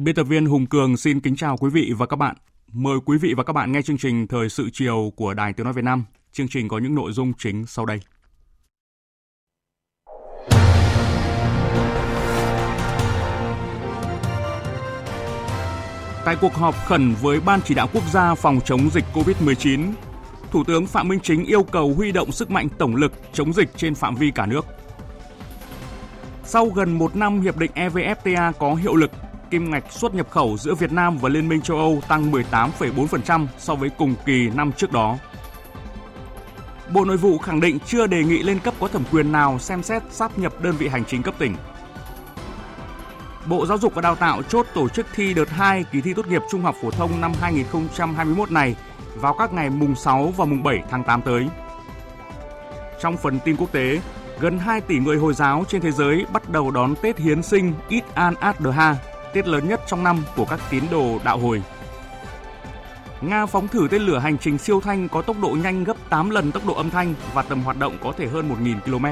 Biên tập viên Hùng Cường xin kính chào quý vị và các bạn. Mời quý vị và các bạn nghe chương trình Thời sự chiều của Đài Tiếng Nói Việt Nam. Chương trình có những nội dung chính sau đây. Tại cuộc họp khẩn với Ban chỉ đạo quốc gia phòng chống dịch COVID-19, Thủ tướng Phạm Minh Chính yêu cầu huy động sức mạnh tổng lực chống dịch trên phạm vi cả nước. Sau gần một năm hiệp định EVFTA có hiệu lực, kim ngạch xuất nhập khẩu giữa Việt Nam và Liên minh châu Âu tăng 18,4% so với cùng kỳ năm trước đó. Bộ Nội vụ khẳng định chưa đề nghị lên cấp có thẩm quyền nào xem xét sáp nhập đơn vị hành chính cấp tỉnh. Bộ Giáo dục và Đào tạo chốt tổ chức thi đợt 2 kỳ thi tốt nghiệp trung học phổ thông năm 2021 này vào các ngày mùng 6 và mùng 7 tháng 8 tới. Trong phần tin quốc tế, gần 2 tỷ người Hồi giáo trên thế giới bắt đầu đón Tết Hiến sinh Eid al-Adha tiết lớn nhất trong năm của các tín đồ đạo hồi. Nga phóng thử tên lửa hành trình siêu thanh có tốc độ nhanh gấp 8 lần tốc độ âm thanh và tầm hoạt động có thể hơn 1.000 km.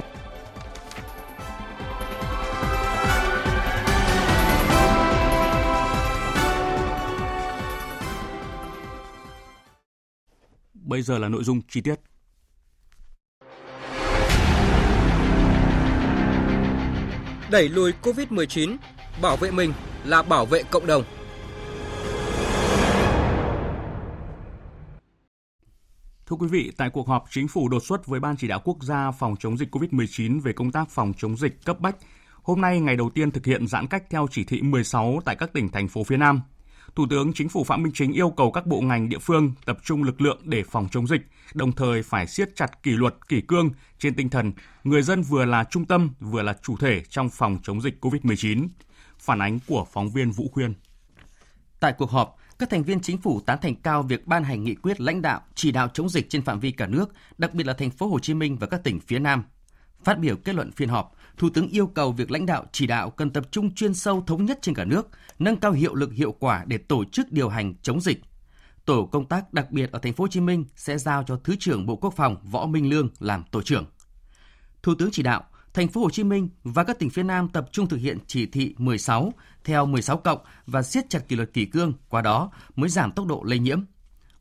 Bây giờ là nội dung chi tiết. Đẩy lùi COVID-19, bảo vệ mình là bảo vệ cộng đồng. Thưa quý vị, tại cuộc họp chính phủ đột xuất với Ban chỉ đạo quốc gia phòng chống dịch COVID-19 về công tác phòng chống dịch cấp bách, hôm nay ngày đầu tiên thực hiện giãn cách theo chỉ thị 16 tại các tỉnh thành phố phía Nam. Thủ tướng Chính phủ Phạm Minh Chính yêu cầu các bộ ngành địa phương tập trung lực lượng để phòng chống dịch, đồng thời phải siết chặt kỷ luật, kỷ cương trên tinh thần người dân vừa là trung tâm, vừa là chủ thể trong phòng chống dịch COVID-19. Phản ánh của phóng viên Vũ Khuyên. Tại cuộc họp, các thành viên chính phủ tán thành cao việc ban hành nghị quyết lãnh đạo chỉ đạo chống dịch trên phạm vi cả nước, đặc biệt là thành phố Hồ Chí Minh và các tỉnh phía Nam. Phát biểu kết luận phiên họp, Thủ tướng yêu cầu việc lãnh đạo chỉ đạo cần tập trung chuyên sâu thống nhất trên cả nước, nâng cao hiệu lực hiệu quả để tổ chức điều hành chống dịch. Tổ công tác đặc biệt ở thành phố Hồ Chí Minh sẽ giao cho Thứ trưởng Bộ Quốc phòng Võ Minh Lương làm tổ trưởng. Thủ tướng chỉ đạo thành phố Hồ Chí Minh và các tỉnh phía Nam tập trung thực hiện chỉ thị 16 theo 16 cộng và siết chặt kỷ luật kỷ cương, qua đó mới giảm tốc độ lây nhiễm.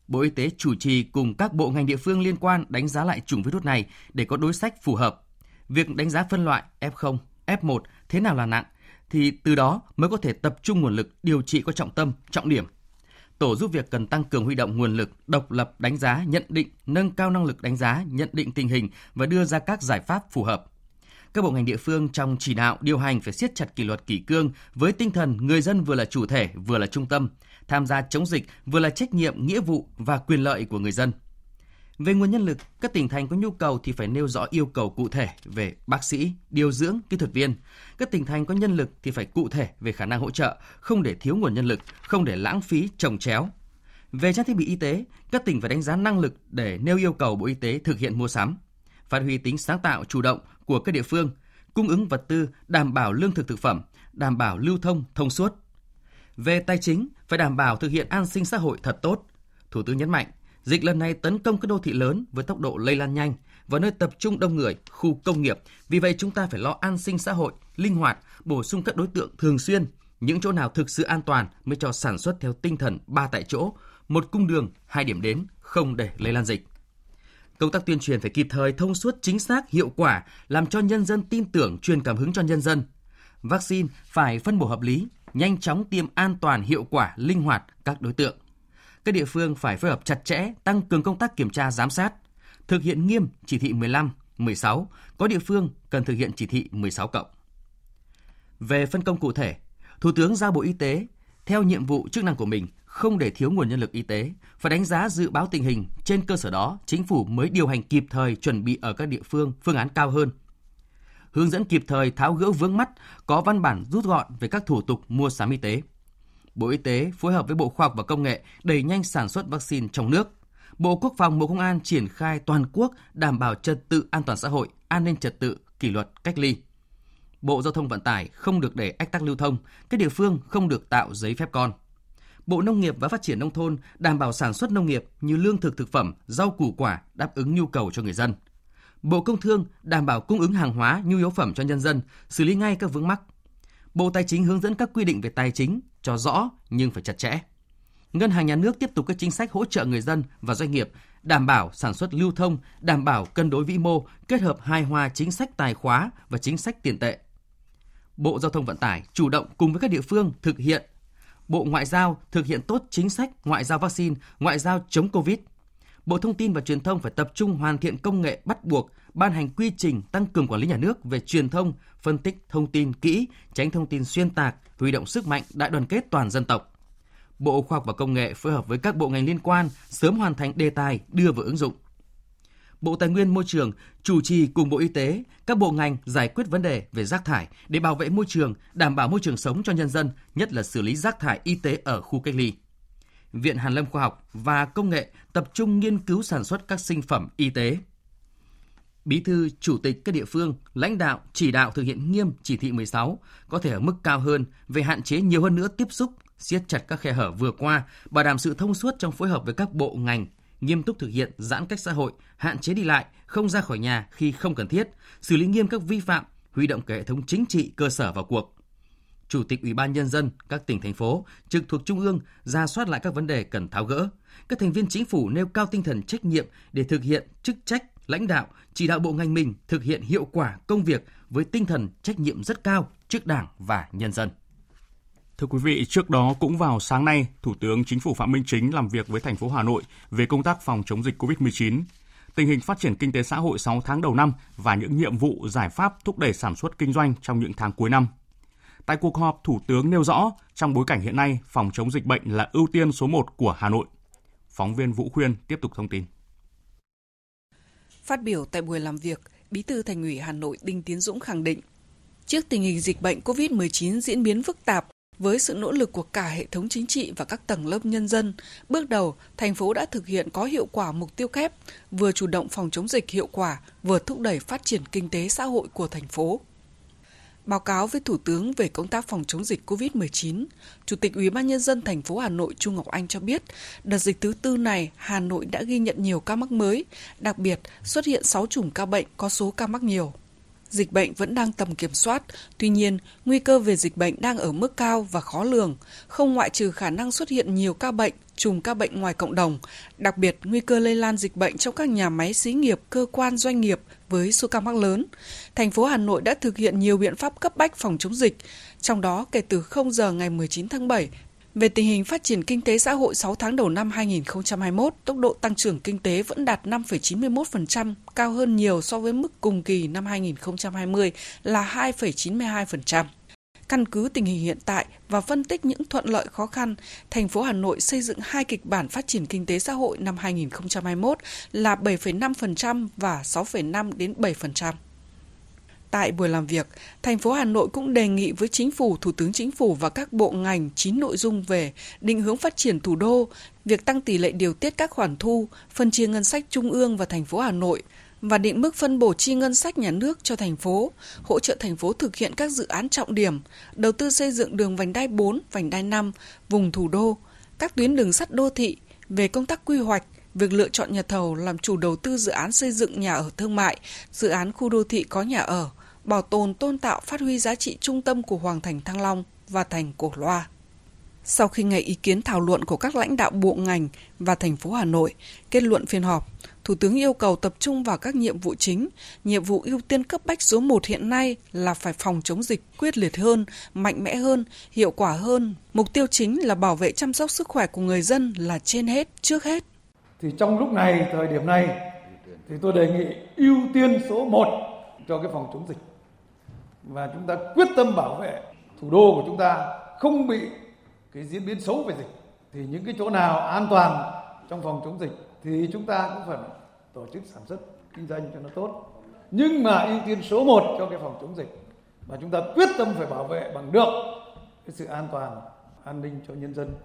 Bộ Y tế chủ trì cùng các bộ ngành địa phương liên quan đánh giá lại chủng virus này để có đối sách phù hợp. Việc đánh giá phân loại F0, F1 thế nào là nặng thì từ đó mới có thể tập trung nguồn lực điều trị có trọng tâm, trọng điểm. Tổ giúp việc cần tăng cường huy động nguồn lực, độc lập đánh giá, nhận định, nâng cao năng lực đánh giá, nhận định tình hình và đưa ra các giải pháp phù hợp các bộ ngành địa phương trong chỉ đạo điều hành phải siết chặt kỷ luật kỷ cương với tinh thần người dân vừa là chủ thể vừa là trung tâm, tham gia chống dịch vừa là trách nhiệm, nghĩa vụ và quyền lợi của người dân. Về nguồn nhân lực, các tỉnh thành có nhu cầu thì phải nêu rõ yêu cầu cụ thể về bác sĩ, điều dưỡng, kỹ thuật viên. Các tỉnh thành có nhân lực thì phải cụ thể về khả năng hỗ trợ, không để thiếu nguồn nhân lực, không để lãng phí trồng chéo. Về trang thiết bị y tế, các tỉnh phải đánh giá năng lực để nêu yêu cầu Bộ Y tế thực hiện mua sắm phát huy tính sáng tạo chủ động của các địa phương, cung ứng vật tư đảm bảo lương thực thực phẩm, đảm bảo lưu thông thông suốt. Về tài chính, phải đảm bảo thực hiện an sinh xã hội thật tốt. Thủ tướng nhấn mạnh, dịch lần này tấn công các đô thị lớn với tốc độ lây lan nhanh và nơi tập trung đông người, khu công nghiệp. Vì vậy chúng ta phải lo an sinh xã hội, linh hoạt, bổ sung các đối tượng thường xuyên. Những chỗ nào thực sự an toàn mới cho sản xuất theo tinh thần ba tại chỗ, một cung đường, hai điểm đến, không để lây lan dịch. Công tác tuyên truyền phải kịp thời, thông suốt, chính xác, hiệu quả, làm cho nhân dân tin tưởng, truyền cảm hứng cho nhân dân. Vaccine phải phân bổ hợp lý, nhanh chóng tiêm an toàn, hiệu quả, linh hoạt các đối tượng. Các địa phương phải phối hợp chặt chẽ, tăng cường công tác kiểm tra giám sát, thực hiện nghiêm chỉ thị 15, 16, có địa phương cần thực hiện chỉ thị 16 cộng. Về phân công cụ thể, Thủ tướng giao Bộ Y tế theo nhiệm vụ chức năng của mình không để thiếu nguồn nhân lực y tế, phải đánh giá dự báo tình hình, trên cơ sở đó chính phủ mới điều hành kịp thời chuẩn bị ở các địa phương phương án cao hơn. Hướng dẫn kịp thời tháo gỡ vướng mắt, có văn bản rút gọn về các thủ tục mua sắm y tế. Bộ Y tế phối hợp với Bộ Khoa học và Công nghệ đẩy nhanh sản xuất vaccine trong nước. Bộ Quốc phòng, Bộ Công an triển khai toàn quốc đảm bảo trật tự an toàn xã hội, an ninh trật tự, kỷ luật, cách ly. Bộ Giao thông Vận tải không được để ách tắc lưu thông, các địa phương không được tạo giấy phép con. Bộ Nông nghiệp và Phát triển Nông thôn đảm bảo sản xuất nông nghiệp như lương thực thực phẩm, rau củ quả đáp ứng nhu cầu cho người dân. Bộ Công Thương đảm bảo cung ứng hàng hóa, nhu yếu phẩm cho nhân dân, xử lý ngay các vướng mắc. Bộ Tài chính hướng dẫn các quy định về tài chính cho rõ nhưng phải chặt chẽ. Ngân hàng nhà nước tiếp tục các chính sách hỗ trợ người dân và doanh nghiệp, đảm bảo sản xuất lưu thông, đảm bảo cân đối vĩ mô, kết hợp hài hòa chính sách tài khóa và chính sách tiền tệ. Bộ Giao thông Vận tải chủ động cùng với các địa phương thực hiện Bộ Ngoại giao thực hiện tốt chính sách ngoại giao vaccine, ngoại giao chống Covid. Bộ Thông tin và Truyền thông phải tập trung hoàn thiện công nghệ bắt buộc, ban hành quy trình tăng cường quản lý nhà nước về truyền thông, phân tích thông tin kỹ, tránh thông tin xuyên tạc, huy động sức mạnh đại đoàn kết toàn dân tộc. Bộ Khoa học và Công nghệ phối hợp với các bộ ngành liên quan sớm hoàn thành đề tài đưa vào ứng dụng. Bộ Tài nguyên Môi trường chủ trì cùng Bộ Y tế, các bộ ngành giải quyết vấn đề về rác thải để bảo vệ môi trường, đảm bảo môi trường sống cho nhân dân, nhất là xử lý rác thải y tế ở khu cách ly. Viện Hàn lâm Khoa học và Công nghệ tập trung nghiên cứu sản xuất các sinh phẩm y tế. Bí thư, chủ tịch các địa phương, lãnh đạo chỉ đạo thực hiện nghiêm chỉ thị 16, có thể ở mức cao hơn về hạn chế nhiều hơn nữa tiếp xúc, siết chặt các khe hở vừa qua, bảo đảm sự thông suốt trong phối hợp với các bộ ngành, nghiêm túc thực hiện giãn cách xã hội, hạn chế đi lại, không ra khỏi nhà khi không cần thiết, xử lý nghiêm các vi phạm, huy động cả hệ thống chính trị cơ sở vào cuộc. Chủ tịch Ủy ban nhân dân các tỉnh thành phố trực thuộc trung ương ra soát lại các vấn đề cần tháo gỡ. Các thành viên chính phủ nêu cao tinh thần trách nhiệm để thực hiện chức trách lãnh đạo, chỉ đạo bộ ngành mình thực hiện hiệu quả công việc với tinh thần trách nhiệm rất cao trước Đảng và nhân dân. Thưa quý vị, trước đó cũng vào sáng nay, Thủ tướng Chính phủ Phạm Minh Chính làm việc với thành phố Hà Nội về công tác phòng chống dịch COVID-19, tình hình phát triển kinh tế xã hội 6 tháng đầu năm và những nhiệm vụ giải pháp thúc đẩy sản xuất kinh doanh trong những tháng cuối năm. Tại cuộc họp, Thủ tướng nêu rõ, trong bối cảnh hiện nay, phòng chống dịch bệnh là ưu tiên số 1 của Hà Nội. Phóng viên Vũ Khuyên tiếp tục thông tin. Phát biểu tại buổi làm việc, Bí thư Thành ủy Hà Nội Đinh Tiến Dũng khẳng định, trước tình hình dịch bệnh COVID-19 diễn biến phức tạp, với sự nỗ lực của cả hệ thống chính trị và các tầng lớp nhân dân, bước đầu, thành phố đã thực hiện có hiệu quả mục tiêu kép, vừa chủ động phòng chống dịch hiệu quả, vừa thúc đẩy phát triển kinh tế xã hội của thành phố. Báo cáo với Thủ tướng về công tác phòng chống dịch COVID-19, Chủ tịch Ủy ban nhân dân thành phố Hà Nội Trung Ngọc Anh cho biết, đợt dịch thứ tư này Hà Nội đã ghi nhận nhiều ca mắc mới, đặc biệt xuất hiện 6 chùm ca bệnh có số ca mắc nhiều dịch bệnh vẫn đang tầm kiểm soát, tuy nhiên, nguy cơ về dịch bệnh đang ở mức cao và khó lường, không ngoại trừ khả năng xuất hiện nhiều ca bệnh, chùm ca bệnh ngoài cộng đồng, đặc biệt nguy cơ lây lan dịch bệnh trong các nhà máy xí nghiệp, cơ quan doanh nghiệp với số ca mắc lớn. Thành phố Hà Nội đã thực hiện nhiều biện pháp cấp bách phòng chống dịch, trong đó kể từ 0 giờ ngày 19 tháng 7, về tình hình phát triển kinh tế xã hội 6 tháng đầu năm 2021, tốc độ tăng trưởng kinh tế vẫn đạt 5,91%, cao hơn nhiều so với mức cùng kỳ năm 2020 là 2,92%. Căn cứ tình hình hiện tại và phân tích những thuận lợi khó khăn, thành phố Hà Nội xây dựng hai kịch bản phát triển kinh tế xã hội năm 2021 là 7,5% và 6,5 đến 7%. Tại buổi làm việc, thành phố Hà Nội cũng đề nghị với chính phủ, thủ tướng chính phủ và các bộ ngành chín nội dung về định hướng phát triển thủ đô, việc tăng tỷ lệ điều tiết các khoản thu, phân chia ngân sách trung ương và thành phố Hà Nội và định mức phân bổ chi ngân sách nhà nước cho thành phố, hỗ trợ thành phố thực hiện các dự án trọng điểm, đầu tư xây dựng đường vành đai 4, vành đai 5, vùng thủ đô, các tuyến đường sắt đô thị, về công tác quy hoạch, việc lựa chọn nhà thầu làm chủ đầu tư dự án xây dựng nhà ở thương mại, dự án khu đô thị có nhà ở, bảo tồn tôn tạo phát huy giá trị trung tâm của Hoàng thành Thăng Long và thành Cổ Loa. Sau khi nghe ý kiến thảo luận của các lãnh đạo bộ ngành và thành phố Hà Nội, kết luận phiên họp, Thủ tướng yêu cầu tập trung vào các nhiệm vụ chính. Nhiệm vụ ưu tiên cấp bách số 1 hiện nay là phải phòng chống dịch quyết liệt hơn, mạnh mẽ hơn, hiệu quả hơn. Mục tiêu chính là bảo vệ chăm sóc sức khỏe của người dân là trên hết, trước hết. Thì trong lúc này, thời điểm này, thì tôi đề nghị ưu tiên số 1 cho cái phòng chống dịch và chúng ta quyết tâm bảo vệ thủ đô của chúng ta không bị cái diễn biến xấu về dịch. Thì những cái chỗ nào an toàn trong phòng chống dịch thì chúng ta cũng phải tổ chức sản xuất kinh doanh cho nó tốt. Nhưng mà ưu tiên số 1 cho cái phòng chống dịch và chúng ta quyết tâm phải bảo vệ bằng được cái sự an toàn, an ninh cho nhân dân.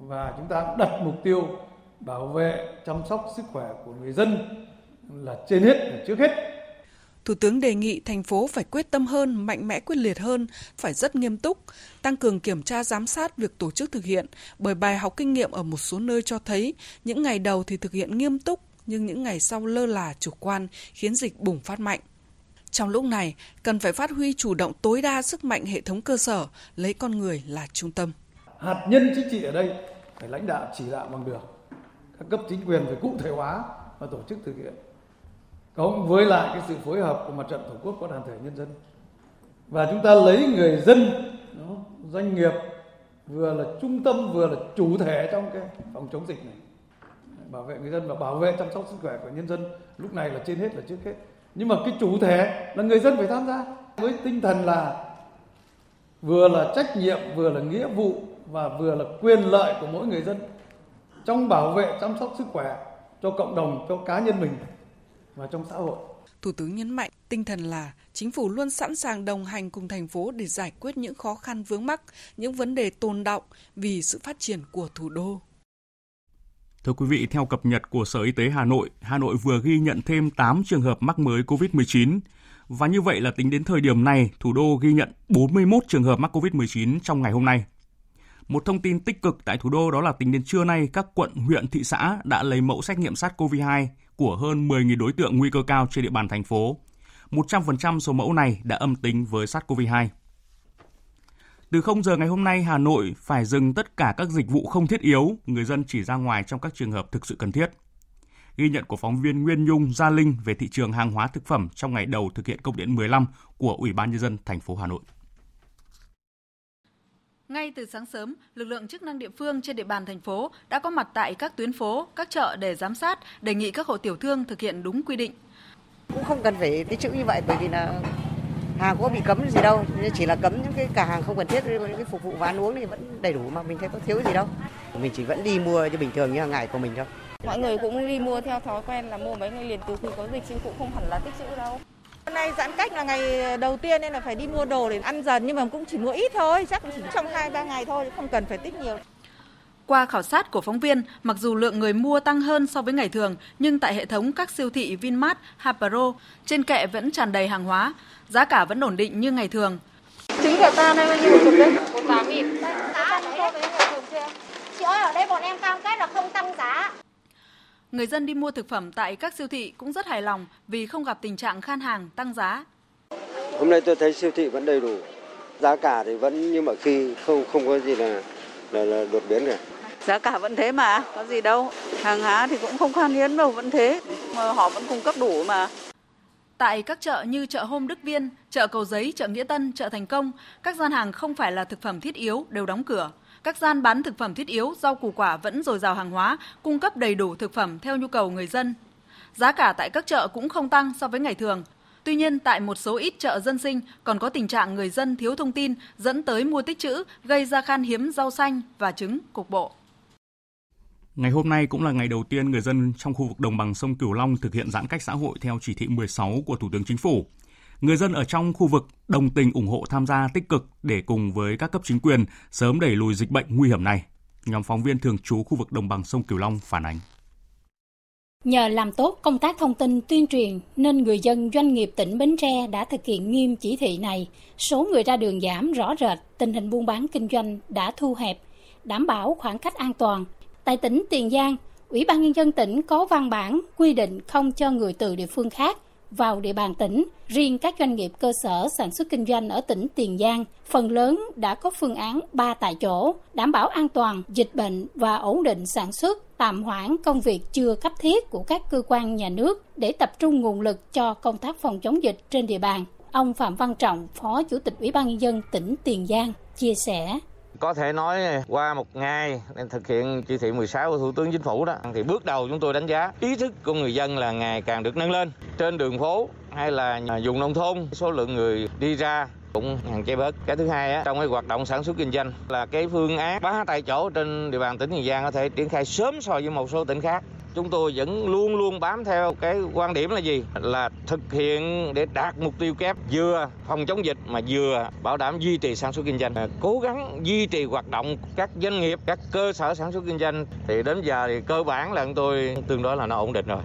Và chúng ta đặt mục tiêu bảo vệ, chăm sóc sức khỏe của người dân là trên hết là trước hết. Thủ tướng đề nghị thành phố phải quyết tâm hơn, mạnh mẽ quyết liệt hơn, phải rất nghiêm túc, tăng cường kiểm tra giám sát việc tổ chức thực hiện, bởi bài học kinh nghiệm ở một số nơi cho thấy những ngày đầu thì thực hiện nghiêm túc, nhưng những ngày sau lơ là chủ quan khiến dịch bùng phát mạnh. Trong lúc này, cần phải phát huy chủ động tối đa sức mạnh hệ thống cơ sở, lấy con người là trung tâm. Hạt nhân chính trị ở đây phải lãnh đạo chỉ đạo bằng được. Các cấp chính quyền phải cụ thể hóa và tổ chức thực hiện cộng với lại cái sự phối hợp của mặt trận tổ quốc và đoàn thể nhân dân. Và chúng ta lấy người dân đó, doanh nghiệp vừa là trung tâm vừa là chủ thể trong cái phòng chống dịch này. Bảo vệ người dân và bảo vệ chăm sóc sức khỏe của nhân dân lúc này là trên hết là trước hết. Nhưng mà cái chủ thể là người dân phải tham gia. Với tinh thần là vừa là trách nhiệm vừa là nghĩa vụ và vừa là quyền lợi của mỗi người dân trong bảo vệ chăm sóc sức khỏe cho cộng đồng cho cá nhân mình và trong xã hội. Thủ tướng nhấn mạnh tinh thần là chính phủ luôn sẵn sàng đồng hành cùng thành phố để giải quyết những khó khăn vướng mắc, những vấn đề tồn động vì sự phát triển của thủ đô. Thưa quý vị, theo cập nhật của Sở Y tế Hà Nội, Hà Nội vừa ghi nhận thêm 8 trường hợp mắc mới COVID-19. Và như vậy là tính đến thời điểm này, thủ đô ghi nhận 41 trường hợp mắc COVID-19 trong ngày hôm nay. Một thông tin tích cực tại thủ đô đó là tính đến trưa nay, các quận, huyện, thị xã đã lấy mẫu xét nghiệm SARS-CoV-2 của hơn 10.000 đối tượng nguy cơ cao trên địa bàn thành phố. 100% số mẫu này đã âm tính với SARS-CoV-2. Từ 0 giờ ngày hôm nay, Hà Nội phải dừng tất cả các dịch vụ không thiết yếu, người dân chỉ ra ngoài trong các trường hợp thực sự cần thiết. Ghi nhận của phóng viên Nguyên Nhung Gia Linh về thị trường hàng hóa thực phẩm trong ngày đầu thực hiện công điện 15 của Ủy ban nhân dân thành phố Hà Nội. Ngay từ sáng sớm, lực lượng chức năng địa phương trên địa bàn thành phố đã có mặt tại các tuyến phố, các chợ để giám sát, đề nghị các hộ tiểu thương thực hiện đúng quy định. Cũng không cần phải tích trữ như vậy bởi vì là hàng có bị cấm gì đâu, chỉ là cấm những cái cả hàng không cần thiết, những cái phục vụ và ăn uống thì vẫn đầy đủ mà mình thấy có thiếu gì đâu. Mình chỉ vẫn đi mua cho bình thường như hàng ngày của mình thôi. Mọi người cũng đi mua theo thói quen là mua mấy ngày liền từ khi có dịch chứ cũng không hẳn là tích trữ đâu. Hôm nay giãn cách là ngày đầu tiên nên là phải đi mua đồ để ăn dần nhưng mà cũng chỉ mua ít thôi, chắc chỉ trong 2 3 ngày thôi, không cần phải tích nhiều. Qua khảo sát của phóng viên, mặc dù lượng người mua tăng hơn so với ngày thường, nhưng tại hệ thống các siêu thị Vinmart, Hapro, trên kệ vẫn tràn đầy hàng hóa, giá cả vẫn ổn định như ngày thường. Trứng gà ta này bao nhiêu một chục đấy? 48 nghìn. Giá so với ngày thường chưa? Chị ơi, ở đây bọn em cam kết là không tăng giá. Người dân đi mua thực phẩm tại các siêu thị cũng rất hài lòng vì không gặp tình trạng khan hàng tăng giá. Hôm nay tôi thấy siêu thị vẫn đầy đủ, giá cả thì vẫn như mọi khi không không có gì là là, là đột biến cả. Giá cả vẫn thế mà, có gì đâu. Hàng hóa thì cũng không khan hiếm đâu, vẫn thế. Mà họ vẫn cung cấp đủ mà. Tại các chợ như chợ Hôm Đức Viên, chợ Cầu Giấy, chợ Nghĩa Tân, chợ Thành Công, các gian hàng không phải là thực phẩm thiết yếu đều đóng cửa. Các gian bán thực phẩm thiết yếu, rau củ quả vẫn dồi dào hàng hóa, cung cấp đầy đủ thực phẩm theo nhu cầu người dân. Giá cả tại các chợ cũng không tăng so với ngày thường. Tuy nhiên, tại một số ít chợ dân sinh còn có tình trạng người dân thiếu thông tin dẫn tới mua tích trữ, gây ra khan hiếm rau xanh và trứng cục bộ. Ngày hôm nay cũng là ngày đầu tiên người dân trong khu vực đồng bằng sông Cửu Long thực hiện giãn cách xã hội theo chỉ thị 16 của Thủ tướng Chính phủ. Người dân ở trong khu vực đồng tình ủng hộ tham gia tích cực để cùng với các cấp chính quyền sớm đẩy lùi dịch bệnh nguy hiểm này. Nhóm phóng viên thường trú khu vực đồng bằng sông Cửu Long phản ánh. Nhờ làm tốt công tác thông tin tuyên truyền nên người dân doanh nghiệp tỉnh Bến Tre đã thực hiện nghiêm chỉ thị này. Số người ra đường giảm rõ rệt, tình hình buôn bán kinh doanh đã thu hẹp, đảm bảo khoảng cách an toàn. Tại tỉnh Tiền Giang, Ủy ban Nhân dân tỉnh có văn bản quy định không cho người từ địa phương khác vào địa bàn tỉnh. Riêng các doanh nghiệp cơ sở sản xuất kinh doanh ở tỉnh Tiền Giang, phần lớn đã có phương án 3 tại chỗ, đảm bảo an toàn, dịch bệnh và ổn định sản xuất, tạm hoãn công việc chưa cấp thiết của các cơ quan nhà nước để tập trung nguồn lực cho công tác phòng chống dịch trên địa bàn. Ông Phạm Văn Trọng, Phó Chủ tịch Ủy ban Nhân dân tỉnh Tiền Giang, chia sẻ có thể nói qua một ngày thực hiện chỉ thị 16 của Thủ tướng Chính phủ đó thì bước đầu chúng tôi đánh giá ý thức của người dân là ngày càng được nâng lên. Trên đường phố hay là vùng nông thôn số lượng người đi ra cũng hạn chế bớt. Cái thứ hai á, trong cái hoạt động sản xuất kinh doanh là cái phương án bán tại chỗ trên địa bàn tỉnh Tiền Giang có thể triển khai sớm so với một số tỉnh khác chúng tôi vẫn luôn luôn bám theo cái quan điểm là gì? Là thực hiện để đạt mục tiêu kép vừa phòng chống dịch mà vừa bảo đảm duy trì sản xuất kinh doanh. À, cố gắng duy trì hoạt động các doanh nghiệp các cơ sở sản xuất kinh doanh. Thì đến giờ thì cơ bản là chúng tôi tương đối là nó ổn định rồi.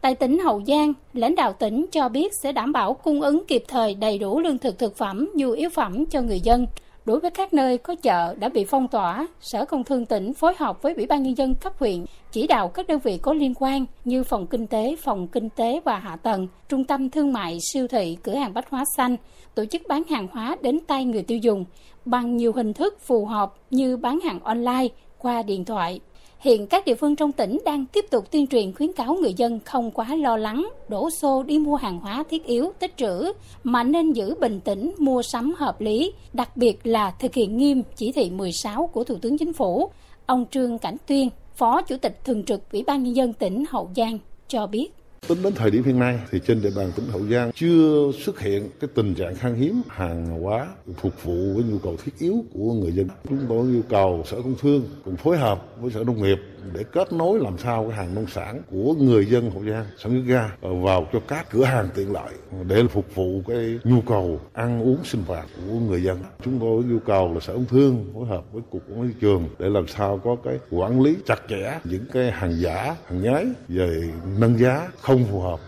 Tại tỉnh Hậu Giang, lãnh đạo tỉnh cho biết sẽ đảm bảo cung ứng kịp thời đầy đủ lương thực thực phẩm, nhu yếu phẩm cho người dân. Đối với các nơi có chợ đã bị phong tỏa, Sở Công Thương tỉnh phối hợp với Ủy ban Nhân dân cấp huyện chỉ đạo các đơn vị có liên quan như phòng kinh tế, phòng kinh tế và hạ tầng, trung tâm thương mại, siêu thị, cửa hàng bách hóa xanh, tổ chức bán hàng hóa đến tay người tiêu dùng bằng nhiều hình thức phù hợp như bán hàng online, qua điện thoại, Hiện các địa phương trong tỉnh đang tiếp tục tuyên truyền khuyến cáo người dân không quá lo lắng, đổ xô đi mua hàng hóa thiết yếu, tích trữ, mà nên giữ bình tĩnh mua sắm hợp lý, đặc biệt là thực hiện nghiêm chỉ thị 16 của Thủ tướng Chính phủ. Ông Trương Cảnh Tuyên, Phó Chủ tịch Thường trực Ủy ban Nhân dân tỉnh Hậu Giang cho biết. Tính đến thời điểm hiện nay thì trên địa bàn tỉnh Hậu Giang chưa xuất hiện cái tình trạng khan hiếm hàng hóa phục vụ với nhu cầu thiết yếu của người dân. Chúng tôi yêu cầu Sở Công Thương cùng phối hợp với Sở Nông nghiệp để kết nối làm sao cái hàng nông sản của người dân Hậu Giang sản xuất ra vào cho các cửa hàng tiện lợi để phục vụ cái nhu cầu ăn uống sinh hoạt của người dân. Chúng tôi yêu cầu là Sở Công Thương phối hợp với Cục Quản lý thị trường để làm sao có cái quản lý chặt chẽ những cái hàng giả, hàng nhái về nâng giá không không phù hợp.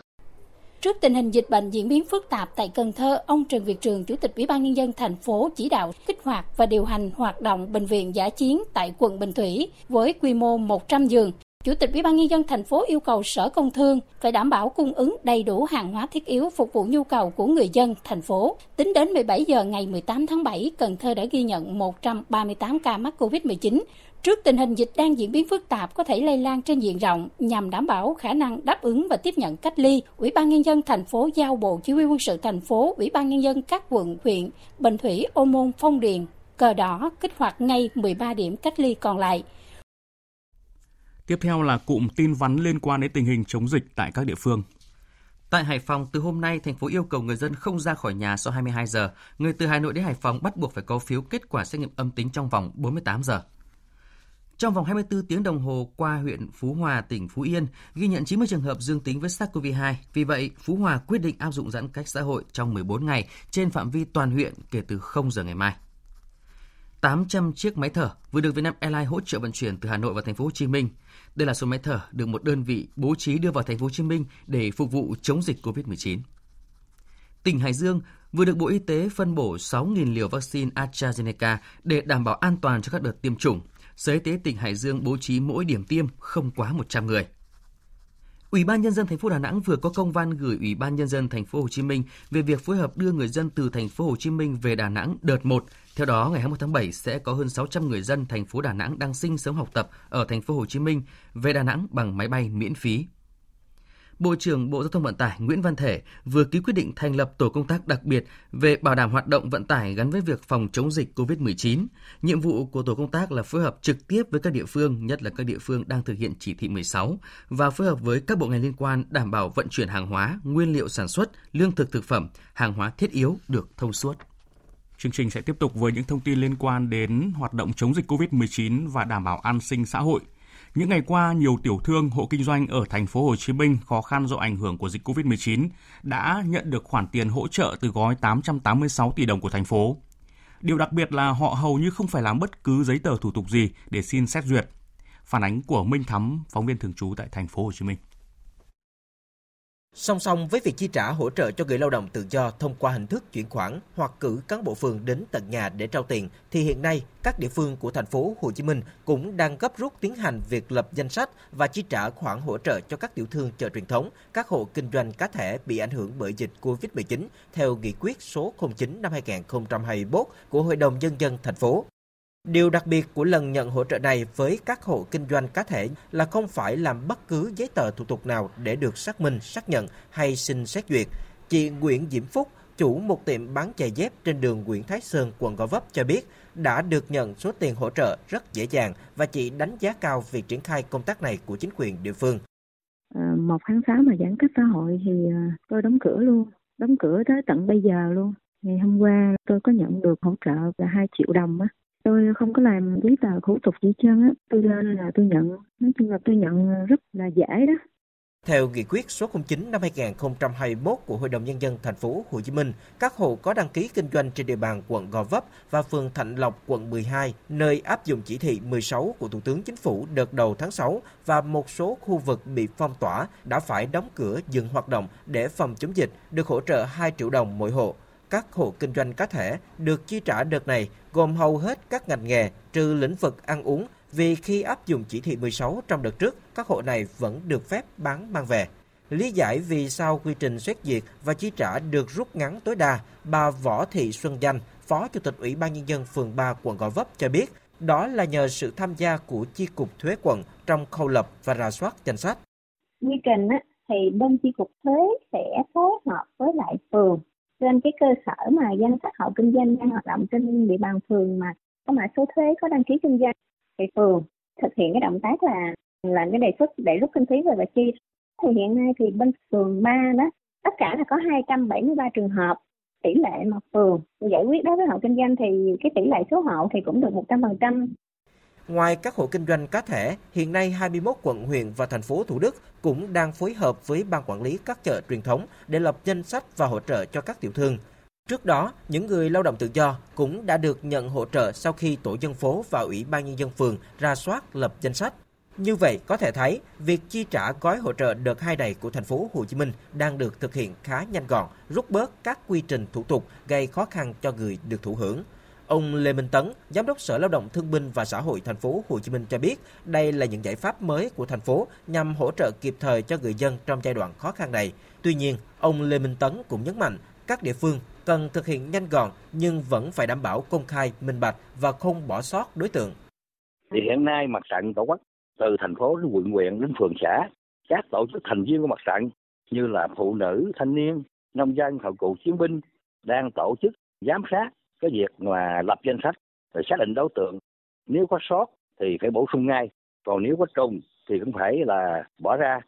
Trước tình hình dịch bệnh diễn biến phức tạp tại Cần Thơ, ông Trần Việt Trường, Chủ tịch Ủy ban nhân dân thành phố chỉ đạo kích hoạt và điều hành hoạt động bệnh viện giả chiến tại quận Bình Thủy với quy mô 100 giường. Chủ tịch Ủy ban nhân dân thành phố yêu cầu Sở Công Thương phải đảm bảo cung ứng đầy đủ hàng hóa thiết yếu phục vụ nhu cầu của người dân thành phố. Tính đến 17 giờ ngày 18 tháng 7, Cần Thơ đã ghi nhận 138 ca mắc COVID-19, Trước tình hình dịch đang diễn biến phức tạp có thể lây lan trên diện rộng nhằm đảm bảo khả năng đáp ứng và tiếp nhận cách ly, Ủy ban nhân dân thành phố giao Bộ Chỉ huy quân sự thành phố, Ủy ban nhân dân các quận, huyện, Bình Thủy, Ô Môn, Phong Điền, Cờ Đỏ kích hoạt ngay 13 điểm cách ly còn lại. Tiếp theo là cụm tin vắn liên quan đến tình hình chống dịch tại các địa phương. Tại Hải Phòng, từ hôm nay, thành phố yêu cầu người dân không ra khỏi nhà sau 22 giờ. Người từ Hà Nội đến Hải Phòng bắt buộc phải có phiếu kết quả xét nghiệm âm tính trong vòng 48 giờ. Trong vòng 24 tiếng đồng hồ qua huyện Phú Hòa, tỉnh Phú Yên, ghi nhận 90 trường hợp dương tính với SARS-CoV-2. Vì vậy, Phú Hòa quyết định áp dụng giãn cách xã hội trong 14 ngày trên phạm vi toàn huyện kể từ 0 giờ ngày mai. 800 chiếc máy thở vừa được Vietnam Airlines hỗ trợ vận chuyển từ Hà Nội vào thành phố Hồ Chí Minh. Đây là số máy thở được một đơn vị bố trí đưa vào thành phố Hồ Chí Minh để phục vụ chống dịch COVID-19. Tỉnh Hải Dương vừa được Bộ Y tế phân bổ 6.000 liều vaccine AstraZeneca để đảm bảo an toàn cho các đợt tiêm chủng. Sở Y tế tỉnh Hải Dương bố trí mỗi điểm tiêm không quá 100 người. Ủy ban nhân dân thành phố Đà Nẵng vừa có công văn gửi Ủy ban nhân dân thành phố Hồ Chí Minh về việc phối hợp đưa người dân từ thành phố Hồ Chí Minh về Đà Nẵng đợt 1. Theo đó, ngày 21 tháng 7 sẽ có hơn 600 người dân thành phố Đà Nẵng đang sinh sống học tập ở thành phố Hồ Chí Minh về Đà Nẵng bằng máy bay miễn phí. Bộ trưởng Bộ Giao thông Vận tải Nguyễn Văn Thể vừa ký quyết định thành lập tổ công tác đặc biệt về bảo đảm hoạt động vận tải gắn với việc phòng chống dịch COVID-19. Nhiệm vụ của tổ công tác là phối hợp trực tiếp với các địa phương, nhất là các địa phương đang thực hiện chỉ thị 16 và phối hợp với các bộ ngành liên quan đảm bảo vận chuyển hàng hóa, nguyên liệu sản xuất, lương thực thực phẩm, hàng hóa thiết yếu được thông suốt. Chương trình sẽ tiếp tục với những thông tin liên quan đến hoạt động chống dịch COVID-19 và đảm bảo an sinh xã hội những ngày qua, nhiều tiểu thương, hộ kinh doanh ở thành phố Hồ Chí Minh khó khăn do ảnh hưởng của dịch Covid-19 đã nhận được khoản tiền hỗ trợ từ gói 886 tỷ đồng của thành phố. Điều đặc biệt là họ hầu như không phải làm bất cứ giấy tờ thủ tục gì để xin xét duyệt. Phản ánh của Minh Thắm, phóng viên thường trú tại thành phố Hồ Chí Minh. Song song với việc chi trả hỗ trợ cho người lao động tự do thông qua hình thức chuyển khoản hoặc cử cán bộ phường đến tận nhà để trao tiền, thì hiện nay các địa phương của thành phố Hồ Chí Minh cũng đang gấp rút tiến hành việc lập danh sách và chi trả khoản hỗ trợ cho các tiểu thương chợ truyền thống, các hộ kinh doanh cá thể bị ảnh hưởng bởi dịch Covid-19 theo nghị quyết số 09 năm 2021 của Hội đồng nhân dân thành phố. Điều đặc biệt của lần nhận hỗ trợ này với các hộ kinh doanh cá thể là không phải làm bất cứ giấy tờ thủ tục nào để được xác minh, xác nhận hay xin xét duyệt. Chị Nguyễn Diễm Phúc, chủ một tiệm bán giày dép trên đường Nguyễn Thái Sơn, quận Gò Vấp cho biết đã được nhận số tiền hỗ trợ rất dễ dàng và chị đánh giá cao việc triển khai công tác này của chính quyền địa phương. À, một tháng 6 mà giãn cách xã hội thì à, tôi đóng cửa luôn, đóng cửa tới tận bây giờ luôn. Ngày hôm qua tôi có nhận được hỗ trợ là 2 triệu đồng á. Tôi không có làm giấy tờ thủ tục gì trơn á. Tôi lên là tôi nhận, nói chung là tôi nhận rất là dễ đó. Theo nghị quyết số 09 năm 2021 của Hội đồng nhân dân thành phố Hồ Chí Minh, các hộ có đăng ký kinh doanh trên địa bàn quận Gò Vấp và phường Thạnh Lộc, quận 12, nơi áp dụng chỉ thị 16 của Thủ tướng Chính phủ đợt đầu tháng 6 và một số khu vực bị phong tỏa đã phải đóng cửa dừng hoạt động để phòng chống dịch, được hỗ trợ 2 triệu đồng mỗi hộ. Các hộ kinh doanh cá thể được chi trả đợt này gồm hầu hết các ngành nghề trừ lĩnh vực ăn uống vì khi áp dụng chỉ thị 16 trong đợt trước, các hộ này vẫn được phép bán mang về. Lý giải vì sao quy trình xét duyệt và chi trả được rút ngắn tối đa, bà Võ Thị Xuân Danh, Phó Chủ tịch Ủy ban Nhân dân phường 3 quận Gò Vấp cho biết, đó là nhờ sự tham gia của Chi cục Thuế quận trong khâu lập và rà soát danh sách. Quy trình á, thì bên Chi cục Thuế sẽ phối hợp với lại phường trên cái cơ sở mà danh sách hộ kinh doanh đang hoạt động trên địa bàn phường mà có mã số thuế có đăng ký kinh doanh thì phường thực hiện cái động tác là làm cái đề xuất để rút kinh phí về và chi thì hiện nay thì bên phường 3 đó, tất cả là có 273 trường hợp tỷ lệ mà phường giải quyết đối với hộ kinh doanh thì cái tỷ lệ số hộ thì cũng được 100%. Ngoài các hộ kinh doanh cá thể, hiện nay 21 quận, huyện và thành phố Thủ Đức cũng đang phối hợp với ban quản lý các chợ truyền thống để lập danh sách và hỗ trợ cho các tiểu thương. Trước đó, những người lao động tự do cũng đã được nhận hỗ trợ sau khi tổ dân phố và ủy ban nhân dân phường ra soát lập danh sách. Như vậy có thể thấy, việc chi trả gói hỗ trợ đợt hai này của thành phố Hồ Chí Minh đang được thực hiện khá nhanh gọn, rút bớt các quy trình thủ tục gây khó khăn cho người được thụ hưởng. Ông Lê Minh Tấn, Giám đốc Sở Lao động Thương binh và Xã hội thành phố Hồ Chí Minh cho biết, đây là những giải pháp mới của thành phố nhằm hỗ trợ kịp thời cho người dân trong giai đoạn khó khăn này. Tuy nhiên, ông Lê Minh Tấn cũng nhấn mạnh các địa phương cần thực hiện nhanh gọn nhưng vẫn phải đảm bảo công khai, minh bạch và không bỏ sót đối tượng. Thì hiện nay mặt trận tổ quốc từ thành phố đến quận huyện đến phường xã, các tổ chức thành viên của mặt trận như là phụ nữ, thanh niên, nông dân, hậu cựu chiến binh đang tổ chức giám sát cái việc mà lập danh sách rồi xác định đối tượng. Nếu có sót thì phải bổ sung ngay còn nếu có trùng thì cũng phải là bỏ ra.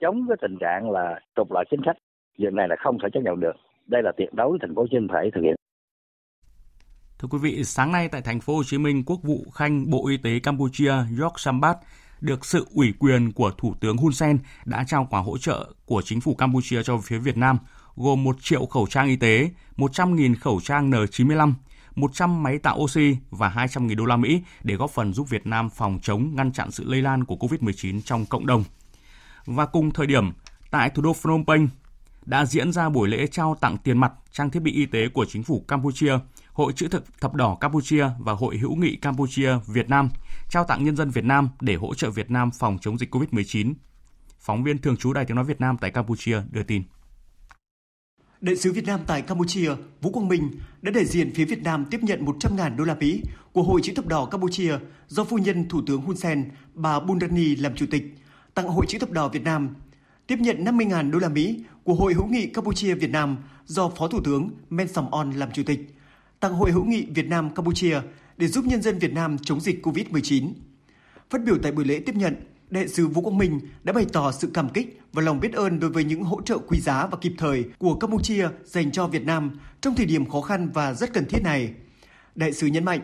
Chống cái tình trạng là trục lợi chính sách việc này là không thể chấp nhận được. Đây là tuyệt đối thành phố Hồ Chí Minh phải thực hiện. Thưa quý vị, sáng nay tại thành phố Hồ Chí Minh, Quốc vụ Khanh Bộ Y tế Campuchia York Sambat được sự ủy quyền của Thủ tướng Hun Sen đã trao quà hỗ trợ của chính phủ Campuchia cho phía Việt Nam, gồm 1 triệu khẩu trang y tế, 100.000 khẩu trang N95, 100 máy tạo oxy và 200.000 đô la Mỹ để góp phần giúp Việt Nam phòng chống ngăn chặn sự lây lan của COVID-19 trong cộng đồng. Và cùng thời điểm, tại thủ đô Phnom Penh đã diễn ra buổi lễ trao tặng tiền mặt, trang thiết bị y tế của chính phủ Campuchia, Hội chữ thập thập đỏ Campuchia và Hội hữu nghị Campuchia Việt Nam trao tặng nhân dân Việt Nam để hỗ trợ Việt Nam phòng chống dịch COVID-19. Phóng viên thường trú Đài Tiếng nói Việt Nam tại Campuchia đưa tin. Đại sứ Việt Nam tại Campuchia, Vũ Quang Minh đã đại diện phía Việt Nam tiếp nhận 100.000 đô la Mỹ của Hội chữ thập đỏ Campuchia do phu nhân Thủ tướng Hun Sen, bà Bundani làm chủ tịch, tặng Hội chữ thập đỏ Việt Nam. Tiếp nhận 50.000 đô la Mỹ của Hội hữu nghị Campuchia Việt Nam do Phó Thủ tướng Men Som On làm chủ tịch, tặng Hội hữu nghị Việt Nam Campuchia để giúp nhân dân Việt Nam chống dịch COVID-19. Phát biểu tại buổi lễ tiếp nhận, Đại sứ Vũ Quang Minh đã bày tỏ sự cảm kích và lòng biết ơn đối với những hỗ trợ quý giá và kịp thời của Campuchia dành cho Việt Nam trong thời điểm khó khăn và rất cần thiết này. Đại sứ nhấn mạnh,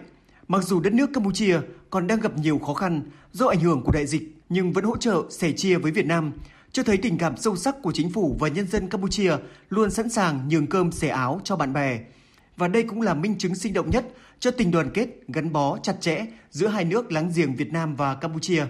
mặc dù đất nước Campuchia còn đang gặp nhiều khó khăn do ảnh hưởng của đại dịch nhưng vẫn hỗ trợ sẻ chia với Việt Nam, cho thấy tình cảm sâu sắc của chính phủ và nhân dân Campuchia luôn sẵn sàng nhường cơm xẻ áo cho bạn bè. Và đây cũng là minh chứng sinh động nhất cho tình đoàn kết gắn bó chặt chẽ giữa hai nước láng giềng Việt Nam và Campuchia.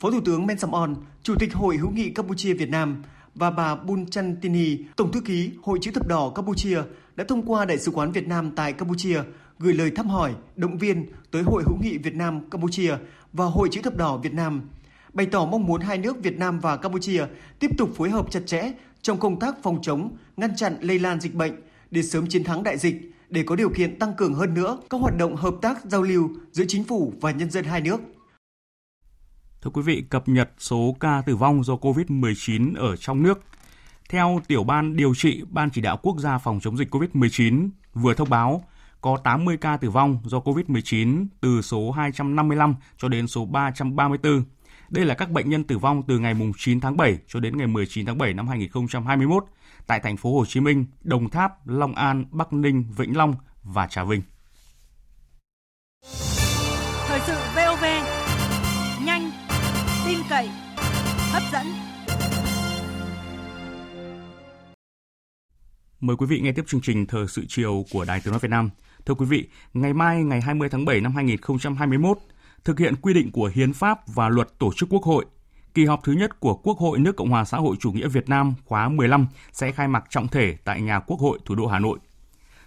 Phó Thủ tướng Men Sam On, Chủ tịch Hội hữu nghị Campuchia Việt Nam và bà Bun Chantini, Tổng thư ký Hội chữ thập đỏ Campuchia đã thông qua Đại sứ quán Việt Nam tại Campuchia gửi lời thăm hỏi, động viên tới Hội hữu nghị Việt Nam Campuchia và Hội chữ thập đỏ Việt Nam, bày tỏ mong muốn hai nước Việt Nam và Campuchia tiếp tục phối hợp chặt chẽ trong công tác phòng chống, ngăn chặn lây lan dịch bệnh để sớm chiến thắng đại dịch, để có điều kiện tăng cường hơn nữa các hoạt động hợp tác giao lưu giữa chính phủ và nhân dân hai nước. Thưa quý vị, cập nhật số ca tử vong do COVID-19 ở trong nước. Theo tiểu ban điều trị Ban chỉ đạo quốc gia phòng chống dịch COVID-19 vừa thông báo, có 80 ca tử vong do COVID-19 từ số 255 cho đến số 334. Đây là các bệnh nhân tử vong từ ngày 9 tháng 7 cho đến ngày 19 tháng 7 năm 2021 tại thành phố Hồ Chí Minh, Đồng Tháp, Long An, Bắc Ninh, Vĩnh Long và Trà Vinh. Hấp dẫn. Mời quý vị nghe tiếp chương trình Thời sự chiều của Đài Tiếng Nói Việt Nam. Thưa quý vị, ngày mai ngày 20 tháng 7 năm 2021, thực hiện quy định của Hiến pháp và Luật Tổ chức Quốc hội, kỳ họp thứ nhất của Quốc hội nước Cộng hòa xã hội chủ nghĩa Việt Nam khóa 15 sẽ khai mạc trọng thể tại nhà Quốc hội thủ đô Hà Nội.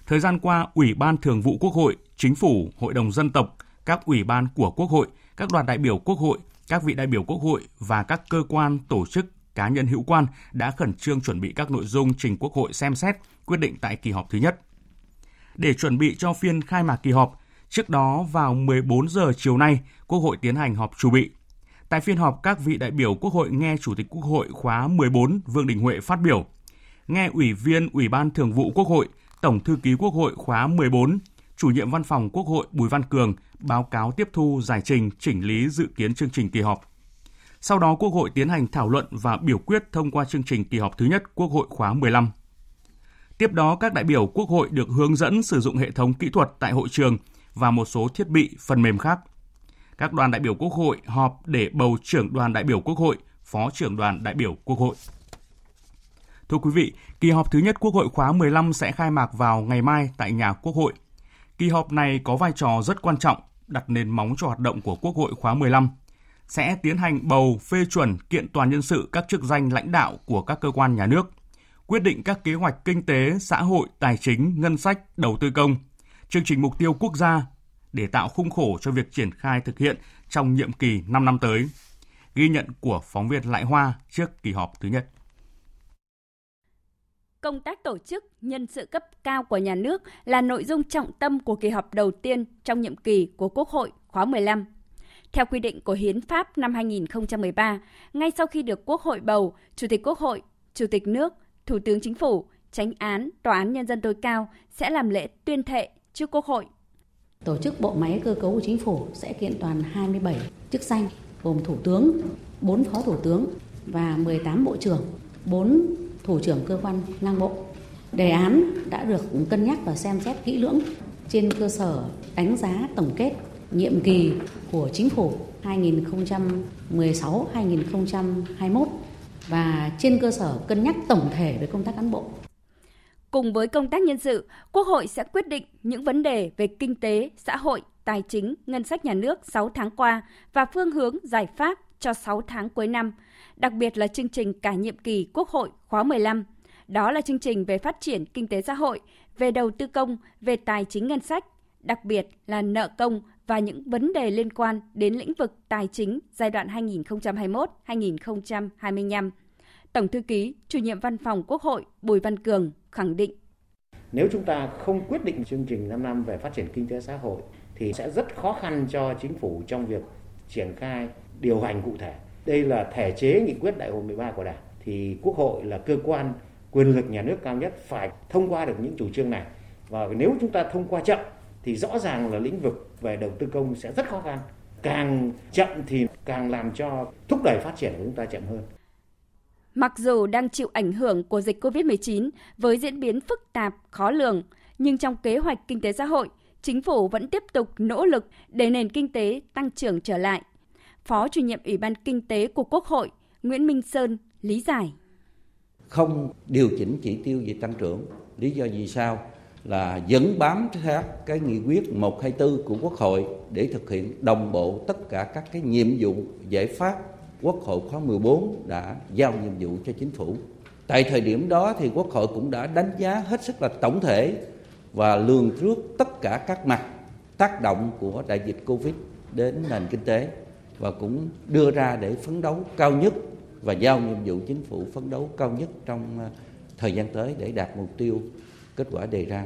Thời gian qua, Ủy ban Thường vụ Quốc hội, Chính phủ, Hội đồng dân tộc, các ủy ban của Quốc hội, các đoàn đại biểu Quốc hội, các vị đại biểu Quốc hội và các cơ quan, tổ chức, cá nhân hữu quan đã khẩn trương chuẩn bị các nội dung trình Quốc hội xem xét, quyết định tại kỳ họp thứ nhất. Để chuẩn bị cho phiên khai mạc kỳ họp, trước đó vào 14 giờ chiều nay, Quốc hội tiến hành họp chủ bị. Tại phiên họp, các vị đại biểu Quốc hội nghe Chủ tịch Quốc hội khóa 14 Vương Đình Huệ phát biểu, nghe Ủy viên Ủy ban Thường vụ Quốc hội, Tổng thư ký Quốc hội khóa 14, Chủ nhiệm Văn phòng Quốc hội Bùi Văn Cường báo cáo tiếp thu giải trình chỉnh lý dự kiến chương trình kỳ họp. Sau đó Quốc hội tiến hành thảo luận và biểu quyết thông qua chương trình kỳ họp thứ nhất Quốc hội khóa 15. Tiếp đó các đại biểu Quốc hội được hướng dẫn sử dụng hệ thống kỹ thuật tại hội trường và một số thiết bị phần mềm khác. Các đoàn đại biểu Quốc hội họp để bầu trưởng đoàn đại biểu Quốc hội, phó trưởng đoàn đại biểu Quốc hội. Thưa quý vị, kỳ họp thứ nhất Quốc hội khóa 15 sẽ khai mạc vào ngày mai tại nhà Quốc hội. Kỳ họp này có vai trò rất quan trọng, đặt nền móng cho hoạt động của Quốc hội khóa 15 sẽ tiến hành bầu phê chuẩn kiện toàn nhân sự các chức danh lãnh đạo của các cơ quan nhà nước, quyết định các kế hoạch kinh tế, xã hội, tài chính, ngân sách, đầu tư công, chương trình mục tiêu quốc gia để tạo khung khổ cho việc triển khai thực hiện trong nhiệm kỳ 5 năm tới. Ghi nhận của phóng viên Lại Hoa trước kỳ họp thứ nhất. Công tác tổ chức nhân sự cấp cao của nhà nước là nội dung trọng tâm của kỳ họp đầu tiên trong nhiệm kỳ của Quốc hội khóa 15 theo quy định của Hiến pháp năm 2013, ngay sau khi được Quốc hội bầu, Chủ tịch Quốc hội, Chủ tịch nước, Thủ tướng Chính phủ, Tránh án, Tòa án Nhân dân tối cao sẽ làm lễ tuyên thệ trước Quốc hội. Tổ chức bộ máy cơ cấu của chính phủ sẽ kiện toàn 27 chức danh gồm Thủ tướng, 4 Phó Thủ tướng và 18 Bộ trưởng, 4 Thủ trưởng cơ quan ngang bộ. Đề án đã được cân nhắc và xem xét kỹ lưỡng trên cơ sở đánh giá tổng kết nhiệm kỳ của chính phủ 2016-2021 và trên cơ sở cân nhắc tổng thể về công tác cán bộ. Cùng với công tác nhân sự, Quốc hội sẽ quyết định những vấn đề về kinh tế, xã hội, tài chính, ngân sách nhà nước 6 tháng qua và phương hướng giải pháp cho 6 tháng cuối năm, đặc biệt là chương trình cả nhiệm kỳ Quốc hội khóa 15. Đó là chương trình về phát triển kinh tế xã hội, về đầu tư công, về tài chính ngân sách, đặc biệt là nợ công và những vấn đề liên quan đến lĩnh vực tài chính giai đoạn 2021-2025. Tổng thư ký, chủ nhiệm văn phòng Quốc hội Bùi Văn Cường khẳng định. Nếu chúng ta không quyết định chương trình 5 năm về phát triển kinh tế xã hội thì sẽ rất khó khăn cho chính phủ trong việc triển khai điều hành cụ thể. Đây là thể chế nghị quyết đại hội 13 của Đảng thì Quốc hội là cơ quan quyền lực nhà nước cao nhất phải thông qua được những chủ trương này. Và nếu chúng ta thông qua chậm thì rõ ràng là lĩnh vực về đầu tư công sẽ rất khó khăn. Càng chậm thì càng làm cho thúc đẩy phát triển của chúng ta chậm hơn. Mặc dù đang chịu ảnh hưởng của dịch COVID-19 với diễn biến phức tạp, khó lường, nhưng trong kế hoạch kinh tế xã hội, chính phủ vẫn tiếp tục nỗ lực để nền kinh tế tăng trưởng trở lại. Phó chủ nhiệm Ủy ban Kinh tế của Quốc hội Nguyễn Minh Sơn lý giải. Không điều chỉnh chỉ tiêu về tăng trưởng. Lý do gì sao? là vẫn bám theo cái nghị quyết 124 của Quốc hội để thực hiện đồng bộ tất cả các cái nhiệm vụ, giải pháp Quốc hội khóa 14 đã giao nhiệm vụ cho chính phủ. Tại thời điểm đó thì Quốc hội cũng đã đánh giá hết sức là tổng thể và lường trước tất cả các mặt tác động của đại dịch Covid đến nền kinh tế và cũng đưa ra để phấn đấu cao nhất và giao nhiệm vụ chính phủ phấn đấu cao nhất trong ờ, thời gian tới để đạt mục tiêu kết quả đề ra.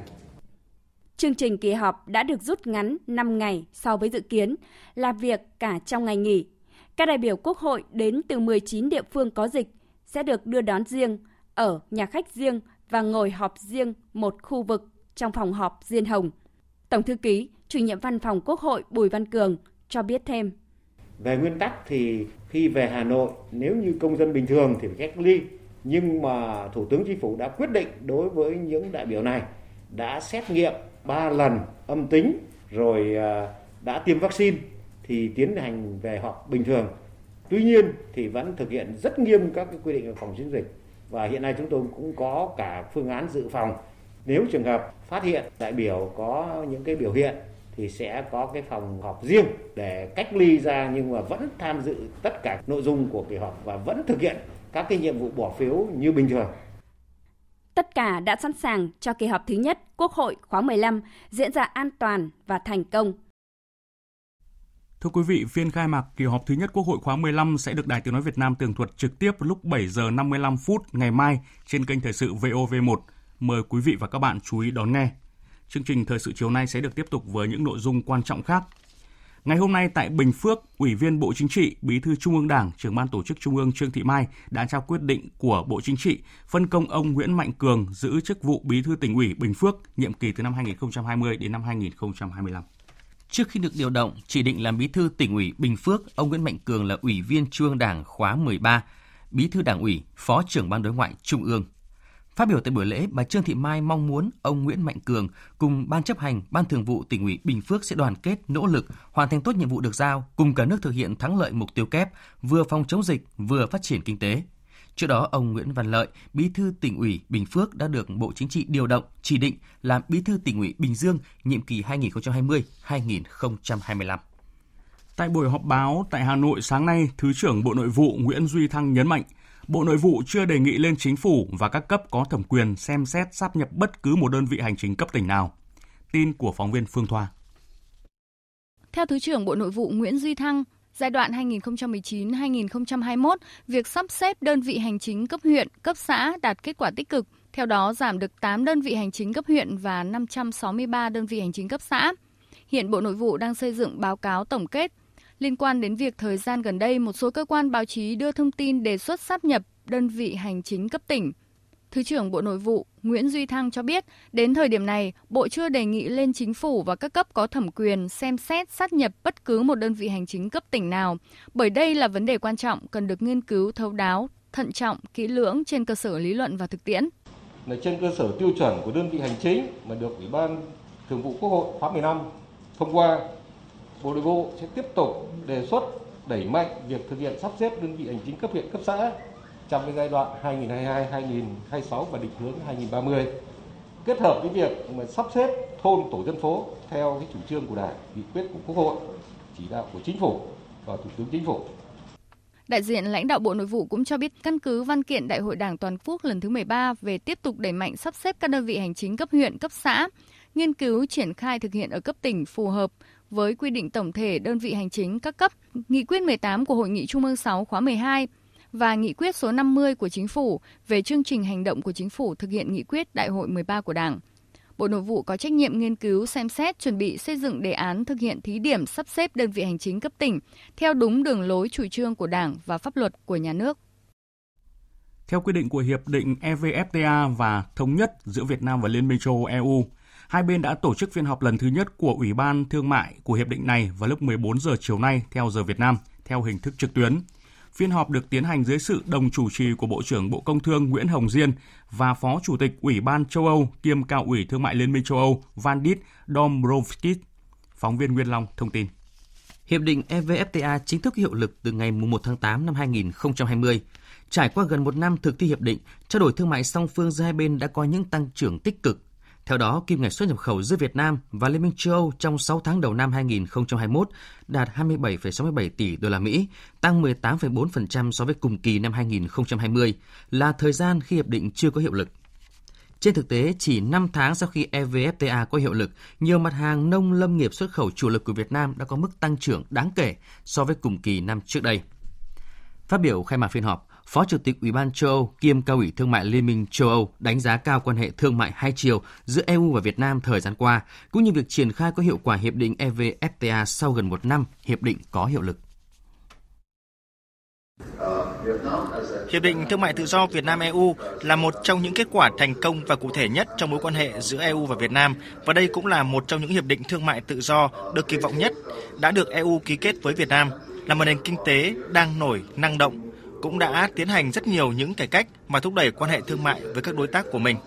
Chương trình kỳ họp đã được rút ngắn 5 ngày so với dự kiến, làm việc cả trong ngày nghỉ. Các đại biểu Quốc hội đến từ 19 địa phương có dịch sẽ được đưa đón riêng, ở nhà khách riêng và ngồi họp riêng một khu vực trong phòng họp riêng hồng. Tổng thư ký, chủ nhiệm văn phòng Quốc hội Bùi Văn Cường cho biết thêm. Về nguyên tắc thì khi về Hà Nội, nếu như công dân bình thường thì phải cách ly. Nhưng mà Thủ tướng Chính phủ đã quyết định đối với những đại biểu này đã xét nghiệm 3 lần âm tính rồi à, đã tiêm vaccine thì tiến hành về họp bình thường. Tuy nhiên thì vẫn thực hiện rất nghiêm các cái quy định về phòng chống dịch. Và hiện nay chúng tôi cũng có cả phương án dự phòng. Nếu trường hợp phát hiện đại biểu có những cái biểu hiện thì sẽ có cái phòng họp riêng để cách ly ra nhưng mà vẫn tham dự tất cả nội dung của kỳ họp và vẫn thực hiện các cái nhiệm vụ bỏ phiếu như bình thường. Tất cả đã sẵn sàng cho kỳ họp thứ nhất Quốc hội khóa 15 diễn ra an toàn và thành công. Thưa quý vị, phiên khai mạc kỳ họp thứ nhất Quốc hội khóa 15 sẽ được Đài Tiếng Nói Việt Nam tường thuật trực tiếp lúc 7 giờ 55 phút ngày mai trên kênh Thời sự VOV1. Mời quý vị và các bạn chú ý đón nghe. Chương trình Thời sự chiều nay sẽ được tiếp tục với những nội dung quan trọng khác. Ngày hôm nay tại Bình Phước, Ủy viên Bộ Chính trị, Bí thư Trung ương Đảng, trưởng ban tổ chức Trung ương Trương Thị Mai đã trao quyết định của Bộ Chính trị phân công ông Nguyễn Mạnh Cường giữ chức vụ Bí thư tỉnh ủy Bình Phước nhiệm kỳ từ năm 2020 đến năm 2025. Trước khi được điều động, chỉ định làm bí thư tỉnh ủy Bình Phước, ông Nguyễn Mạnh Cường là ủy viên Trung ương Đảng khóa 13, bí thư Đảng ủy, phó trưởng ban đối ngoại Trung ương. Phát biểu tại buổi lễ, bà Trương Thị Mai mong muốn ông Nguyễn Mạnh Cường cùng Ban chấp hành, Ban thường vụ tỉnh ủy Bình Phước sẽ đoàn kết, nỗ lực, hoàn thành tốt nhiệm vụ được giao, cùng cả nước thực hiện thắng lợi mục tiêu kép, vừa phòng chống dịch, vừa phát triển kinh tế. Trước đó, ông Nguyễn Văn Lợi, Bí thư tỉnh ủy Bình Phước đã được Bộ Chính trị điều động, chỉ định làm Bí thư tỉnh ủy Bình Dương nhiệm kỳ 2020-2025. Tại buổi họp báo tại Hà Nội sáng nay, Thứ trưởng Bộ Nội vụ Nguyễn Duy Thăng nhấn mạnh, Bộ Nội vụ chưa đề nghị lên chính phủ và các cấp có thẩm quyền xem xét sáp nhập bất cứ một đơn vị hành chính cấp tỉnh nào. Tin của phóng viên Phương Thoa. Theo Thứ trưởng Bộ Nội vụ Nguyễn Duy Thăng, giai đoạn 2019-2021, việc sắp xếp đơn vị hành chính cấp huyện, cấp xã đạt kết quả tích cực, theo đó giảm được 8 đơn vị hành chính cấp huyện và 563 đơn vị hành chính cấp xã. Hiện Bộ Nội vụ đang xây dựng báo cáo tổng kết liên quan đến việc thời gian gần đây một số cơ quan báo chí đưa thông tin đề xuất sáp nhập đơn vị hành chính cấp tỉnh. Thứ trưởng Bộ Nội vụ Nguyễn Duy Thăng cho biết, đến thời điểm này, Bộ chưa đề nghị lên chính phủ và các cấp có thẩm quyền xem xét sát nhập bất cứ một đơn vị hành chính cấp tỉnh nào, bởi đây là vấn đề quan trọng cần được nghiên cứu thấu đáo, thận trọng, kỹ lưỡng trên cơ sở lý luận và thực tiễn. Là trên cơ sở tiêu chuẩn của đơn vị hành chính mà được Ủy ban Thường vụ Quốc hội khóa 15 thông qua Bộ Nội vụ sẽ tiếp tục đề xuất đẩy mạnh việc thực hiện sắp xếp đơn vị hành chính cấp huyện cấp xã trong cái giai đoạn 2022-2026 và định hướng 2030 kết hợp với việc mà sắp xếp thôn tổ dân phố theo cái chủ trương của Đảng, nghị quyết của Quốc hội, chỉ đạo của Chính phủ và Thủ tướng Chính phủ. Đại diện lãnh đạo Bộ Nội vụ cũng cho biết căn cứ văn kiện Đại hội Đảng toàn quốc lần thứ 13 về tiếp tục đẩy mạnh sắp xếp các đơn vị hành chính cấp huyện, cấp xã, nghiên cứu triển khai thực hiện ở cấp tỉnh phù hợp với quy định tổng thể đơn vị hành chính các cấp, nghị quyết 18 của Hội nghị Trung ương 6 khóa 12 và nghị quyết số 50 của Chính phủ về chương trình hành động của Chính phủ thực hiện nghị quyết Đại hội 13 của Đảng. Bộ Nội vụ có trách nhiệm nghiên cứu, xem xét, chuẩn bị xây dựng đề án thực hiện thí điểm sắp xếp đơn vị hành chính cấp tỉnh theo đúng đường lối chủ trương của Đảng và pháp luật của nhà nước. Theo quy định của Hiệp định EVFTA và thống nhất giữa Việt Nam và Liên minh châu Âu EU, Hai bên đã tổ chức phiên họp lần thứ nhất của Ủy ban Thương mại của hiệp định này vào lúc 14 giờ chiều nay theo giờ Việt Nam, theo hình thức trực tuyến. Phiên họp được tiến hành dưới sự đồng chủ trì của Bộ trưởng Bộ Công Thương Nguyễn Hồng Diên và Phó Chủ tịch Ủy ban châu Âu kiêm Cao ủy Thương mại Liên minh châu Âu Vandit Dombrovskis. Phóng viên Nguyên Long thông tin. Hiệp định EVFTA chính thức hiệu lực từ ngày 1 tháng 8 năm 2020. Trải qua gần một năm thực thi hiệp định, trao đổi thương mại song phương giữa hai bên đã có những tăng trưởng tích cực theo đó, kim ngạch xuất nhập khẩu giữa Việt Nam và Liên minh châu Âu trong 6 tháng đầu năm 2021 đạt 27,67 tỷ đô la Mỹ, tăng 18,4% so với cùng kỳ năm 2020, là thời gian khi hiệp định chưa có hiệu lực. Trên thực tế, chỉ 5 tháng sau khi EVFTA có hiệu lực, nhiều mặt hàng nông lâm nghiệp xuất khẩu chủ lực của Việt Nam đã có mức tăng trưởng đáng kể so với cùng kỳ năm trước đây. Phát biểu khai mạc phiên họp, Phó Chủ tịch Ủy ban châu Âu kiêm cao ủy thương mại Liên minh châu Âu đánh giá cao quan hệ thương mại hai chiều giữa EU và Việt Nam thời gian qua, cũng như việc triển khai có hiệu quả hiệp định EVFTA sau gần một năm hiệp định có hiệu lực. Hiệp định Thương mại Tự do Việt Nam EU là một trong những kết quả thành công và cụ thể nhất trong mối quan hệ giữa EU và Việt Nam và đây cũng là một trong những hiệp định thương mại tự do được kỳ vọng nhất đã được EU ký kết với Việt Nam là một nền kinh tế đang nổi năng động cũng đã tiến hành rất nhiều những cải cách mà thúc đẩy quan hệ thương mại với các đối tác của mình.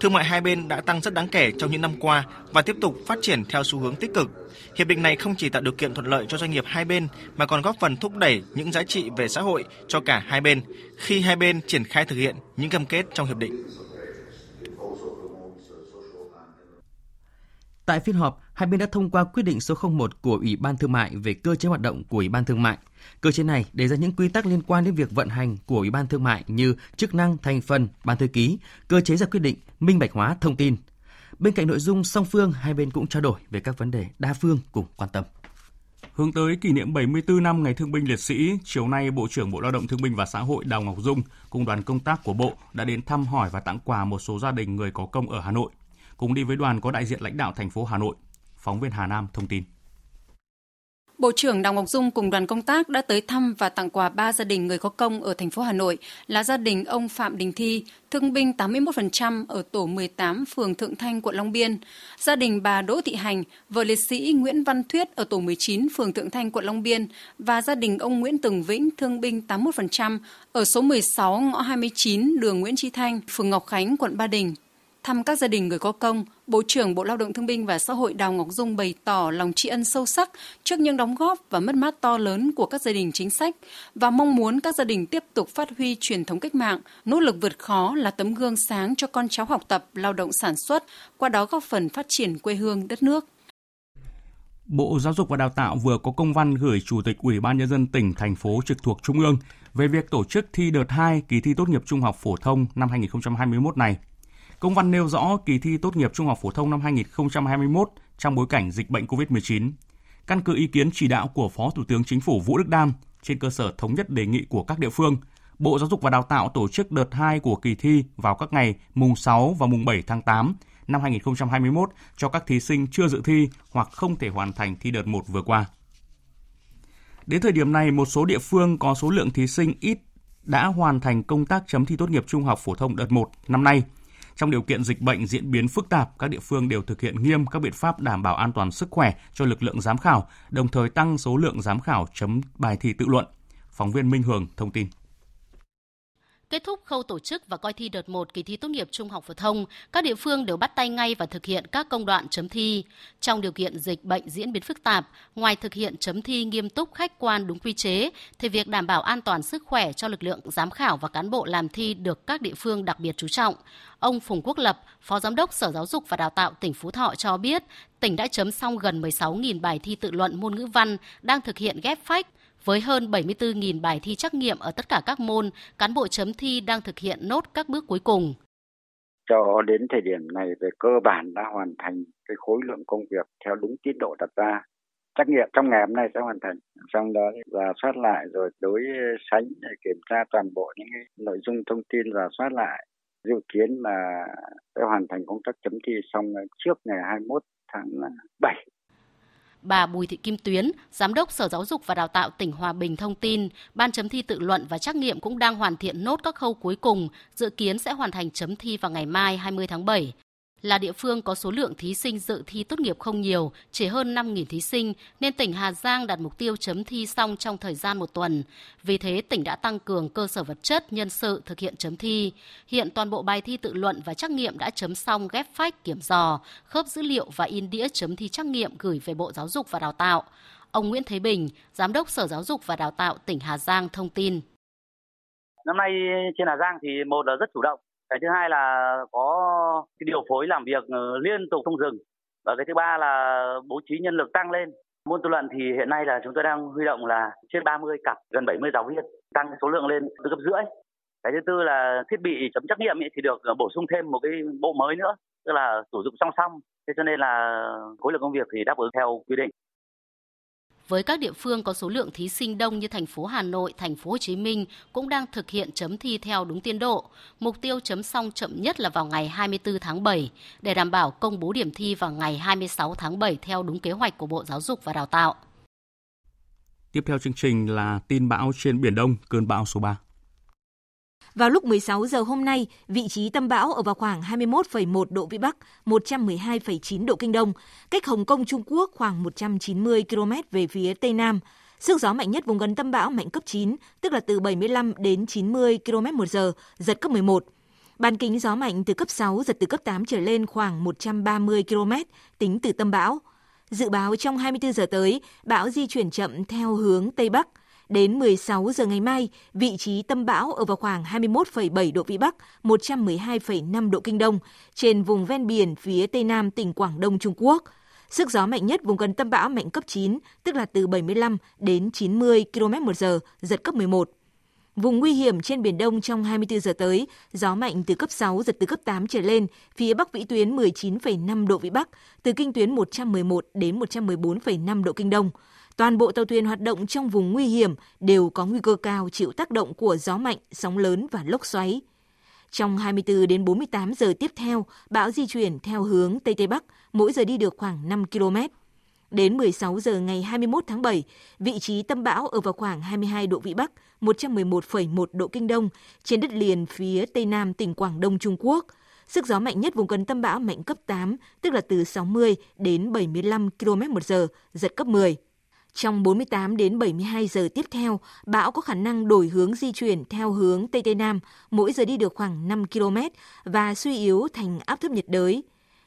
Thương mại hai bên đã tăng rất đáng kể trong những năm qua và tiếp tục phát triển theo xu hướng tích cực. Hiệp định này không chỉ tạo điều kiện thuận lợi cho doanh nghiệp hai bên mà còn góp phần thúc đẩy những giá trị về xã hội cho cả hai bên khi hai bên triển khai thực hiện những cam kết trong hiệp định. Tại phiên họp, hai bên đã thông qua quyết định số 01 của Ủy ban Thương mại về cơ chế hoạt động của Ủy ban Thương mại. Cơ chế này đề ra những quy tắc liên quan đến việc vận hành của Ủy ban Thương mại như chức năng, thành phần, ban thư ký, cơ chế ra quyết định, minh bạch hóa thông tin. Bên cạnh nội dung song phương, hai bên cũng trao đổi về các vấn đề đa phương cùng quan tâm. Hướng tới kỷ niệm 74 năm Ngày Thương binh Liệt sĩ, chiều nay Bộ trưởng Bộ Lao động Thương binh và Xã hội Đào Ngọc Dung cùng đoàn công tác của Bộ đã đến thăm hỏi và tặng quà một số gia đình người có công ở Hà Nội. Cùng đi với đoàn có đại diện lãnh đạo thành phố Hà Nội. Phóng viên Hà Nam thông tin. Bộ trưởng Đào Ngọc Dung cùng đoàn công tác đã tới thăm và tặng quà ba gia đình người có công ở thành phố Hà Nội là gia đình ông Phạm Đình Thi, thương binh 81% ở tổ 18 phường Thượng Thanh, quận Long Biên, gia đình bà Đỗ Thị Hành, vợ liệt sĩ Nguyễn Văn Thuyết ở tổ 19 phường Thượng Thanh, quận Long Biên và gia đình ông Nguyễn Tường Vĩnh, thương binh 81% ở số 16 ngõ 29 đường Nguyễn Tri Thanh, phường Ngọc Khánh, quận Ba Đình. Thăm các gia đình người có công, Bộ trưởng Bộ Lao động Thương binh và Xã hội Đào Ngọc Dung bày tỏ lòng tri ân sâu sắc trước những đóng góp và mất mát to lớn của các gia đình chính sách và mong muốn các gia đình tiếp tục phát huy truyền thống cách mạng, nỗ lực vượt khó là tấm gương sáng cho con cháu học tập, lao động sản xuất, qua đó góp phần phát triển quê hương đất nước. Bộ Giáo dục và Đào tạo vừa có công văn gửi Chủ tịch Ủy ban Nhân dân tỉnh, thành phố trực thuộc Trung ương về việc tổ chức thi đợt 2 kỳ thi tốt nghiệp trung học phổ thông năm 2021 này Công văn nêu rõ kỳ thi tốt nghiệp trung học phổ thông năm 2021 trong bối cảnh dịch bệnh COVID-19. Căn cứ ý kiến chỉ đạo của Phó Thủ tướng Chính phủ Vũ Đức Đam trên cơ sở thống nhất đề nghị của các địa phương, Bộ Giáo dục và Đào tạo tổ chức đợt 2 của kỳ thi vào các ngày mùng 6 và mùng 7 tháng 8 năm 2021 cho các thí sinh chưa dự thi hoặc không thể hoàn thành thi đợt 1 vừa qua. Đến thời điểm này, một số địa phương có số lượng thí sinh ít đã hoàn thành công tác chấm thi tốt nghiệp trung học phổ thông đợt 1 năm nay – trong điều kiện dịch bệnh diễn biến phức tạp, các địa phương đều thực hiện nghiêm các biện pháp đảm bảo an toàn sức khỏe cho lực lượng giám khảo, đồng thời tăng số lượng giám khảo chấm bài thi tự luận. Phóng viên Minh Hường thông tin. Kết thúc khâu tổ chức và coi thi đợt 1 kỳ thi tốt nghiệp trung học phổ thông, các địa phương đều bắt tay ngay và thực hiện các công đoạn chấm thi. Trong điều kiện dịch bệnh diễn biến phức tạp, ngoài thực hiện chấm thi nghiêm túc khách quan đúng quy chế, thì việc đảm bảo an toàn sức khỏe cho lực lượng giám khảo và cán bộ làm thi được các địa phương đặc biệt chú trọng. Ông Phùng Quốc Lập, Phó Giám đốc Sở Giáo dục và Đào tạo tỉnh Phú Thọ cho biết, tỉnh đã chấm xong gần 16.000 bài thi tự luận môn ngữ văn, đang thực hiện ghép phách, với hơn 74.000 bài thi trắc nghiệm ở tất cả các môn, cán bộ chấm thi đang thực hiện nốt các bước cuối cùng. Cho đến thời điểm này về cơ bản đã hoàn thành cái khối lượng công việc theo đúng tiến độ đặt ra. Trắc nghiệm trong ngày hôm nay sẽ hoàn thành. Trong đó giả soát lại rồi đối sánh để kiểm tra toàn bộ những cái nội dung thông tin giả soát lại. Dự kiến là sẽ hoàn thành công tác chấm thi xong trước ngày 21 tháng 7 Bà Bùi Thị Kim Tuyến, Giám đốc Sở Giáo dục và Đào tạo tỉnh Hòa Bình thông tin, ban chấm thi tự luận và trắc nghiệm cũng đang hoàn thiện nốt các khâu cuối cùng, dự kiến sẽ hoàn thành chấm thi vào ngày mai 20 tháng 7 là địa phương có số lượng thí sinh dự thi tốt nghiệp không nhiều, chỉ hơn 5.000 thí sinh, nên tỉnh Hà Giang đặt mục tiêu chấm thi xong trong thời gian một tuần. Vì thế, tỉnh đã tăng cường cơ sở vật chất, nhân sự thực hiện chấm thi. Hiện toàn bộ bài thi tự luận và trắc nghiệm đã chấm xong ghép phách, kiểm dò, khớp dữ liệu và in đĩa chấm thi trắc nghiệm gửi về Bộ Giáo dục và Đào tạo. Ông Nguyễn Thế Bình, Giám đốc Sở Giáo dục và Đào tạo tỉnh Hà Giang thông tin. Năm nay trên Hà Giang thì một là rất chủ động, cái thứ hai là có cái điều phối làm việc ờ, liên tục không dừng. Và cái thứ ba là bố trí nhân lực tăng lên. Môn tư luận thì hiện nay là chúng tôi đang huy động là trên 30 cặp, gần 70 giáo viên, tăng số lượng lên từ gấp rưỡi. Cái thứ tư là thiết bị chấm trắc nghiệm thì được ờ, bổ sung thêm một cái bộ mới nữa, tức là sử dụng song song. Thế cho nên là khối lượng công việc thì đáp ứng theo quy định với các địa phương có số lượng thí sinh đông như thành phố Hà Nội, thành phố Hồ Chí Minh cũng đang thực hiện chấm thi theo đúng tiến độ. Mục tiêu chấm xong chậm nhất là vào ngày 24 tháng 7 để đảm bảo công bố điểm thi vào ngày 26 tháng 7 theo đúng kế hoạch của Bộ Giáo dục và Đào tạo. Tiếp theo chương trình là tin bão trên Biển Đông, cơn bão số 3. Vào lúc 16 giờ hôm nay, vị trí tâm bão ở vào khoảng 21,1 độ Vĩ Bắc, 112,9 độ Kinh Đông, cách Hồng Kông Trung Quốc khoảng 190 km về phía Tây Nam. Sức gió mạnh nhất vùng gần tâm bão mạnh cấp 9, tức là từ 75 đến 90 km một giờ, giật cấp 11. Bán kính gió mạnh từ cấp 6, giật từ cấp 8 trở lên khoảng 130 km, tính từ tâm bão. Dự báo trong 24 giờ tới, bão di chuyển chậm theo hướng Tây Bắc. Đến 16 giờ ngày mai, vị trí tâm bão ở vào khoảng 21,7 độ Vĩ Bắc, 112,5 độ Kinh Đông, trên vùng ven biển phía Tây Nam tỉnh Quảng Đông Trung Quốc. Sức gió mạnh nhất vùng gần tâm bão mạnh cấp 9, tức là từ 75 đến 90 km một giờ, giật cấp 11. Vùng nguy hiểm trên Biển Đông trong 24 giờ tới, gió mạnh từ cấp 6, giật từ cấp 8 trở lên, phía Bắc vĩ tuyến 19,5 độ Vĩ Bắc, từ kinh tuyến 111 đến 114,5 độ Kinh Đông. Toàn bộ tàu thuyền hoạt động trong vùng nguy hiểm đều có nguy cơ cao chịu tác động của gió mạnh, sóng lớn và lốc xoáy. Trong 24 đến 48 giờ tiếp theo, bão di chuyển theo hướng Tây Tây Bắc, mỗi giờ đi được khoảng 5 km. Đến 16 giờ ngày 21 tháng 7, vị trí tâm bão ở vào khoảng 22 độ Vĩ Bắc, 111,1 độ Kinh Đông, trên đất liền phía Tây Nam tỉnh Quảng Đông Trung Quốc. Sức gió mạnh nhất vùng gần tâm bão mạnh cấp 8, tức là từ 60 đến 75 km một giờ, giật cấp 10. Trong 48 đến 72 giờ tiếp theo, bão có khả năng đổi hướng di chuyển theo hướng Tây Tây Nam, mỗi giờ đi được khoảng 5 km và suy yếu thành áp thấp nhiệt đới.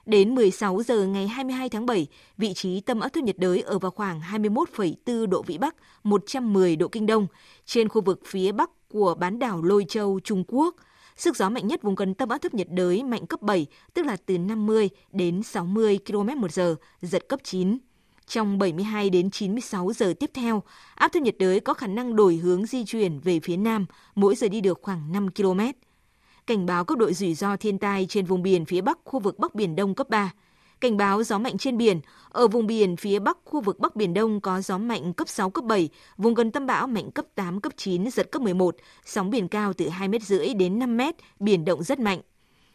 Đến 16 giờ ngày 22 tháng 7, vị trí tâm áp thấp nhiệt đới ở vào khoảng 21,4 độ Vĩ Bắc, 110 độ Kinh Đông, trên khu vực phía Bắc của bán đảo Lôi Châu, Trung Quốc. Sức gió mạnh nhất vùng gần tâm áp thấp nhiệt đới mạnh cấp 7, tức là từ 50 đến 60 km một giờ, giật cấp 9. Trong 72 đến 96 giờ tiếp theo, áp thấp nhiệt đới có khả năng đổi hướng di chuyển về phía Nam, mỗi giờ đi được khoảng 5 km cảnh báo cấp độ rủi ro thiên tai trên vùng biển phía Bắc khu vực Bắc Biển Đông cấp 3. Cảnh báo gió mạnh trên biển, ở vùng biển phía Bắc khu vực Bắc Biển Đông có gió mạnh cấp 6, cấp 7, vùng gần tâm bão mạnh cấp 8, cấp 9, giật cấp 11, sóng biển cao từ 2 mét rưỡi đến 5 mét, biển động rất mạnh.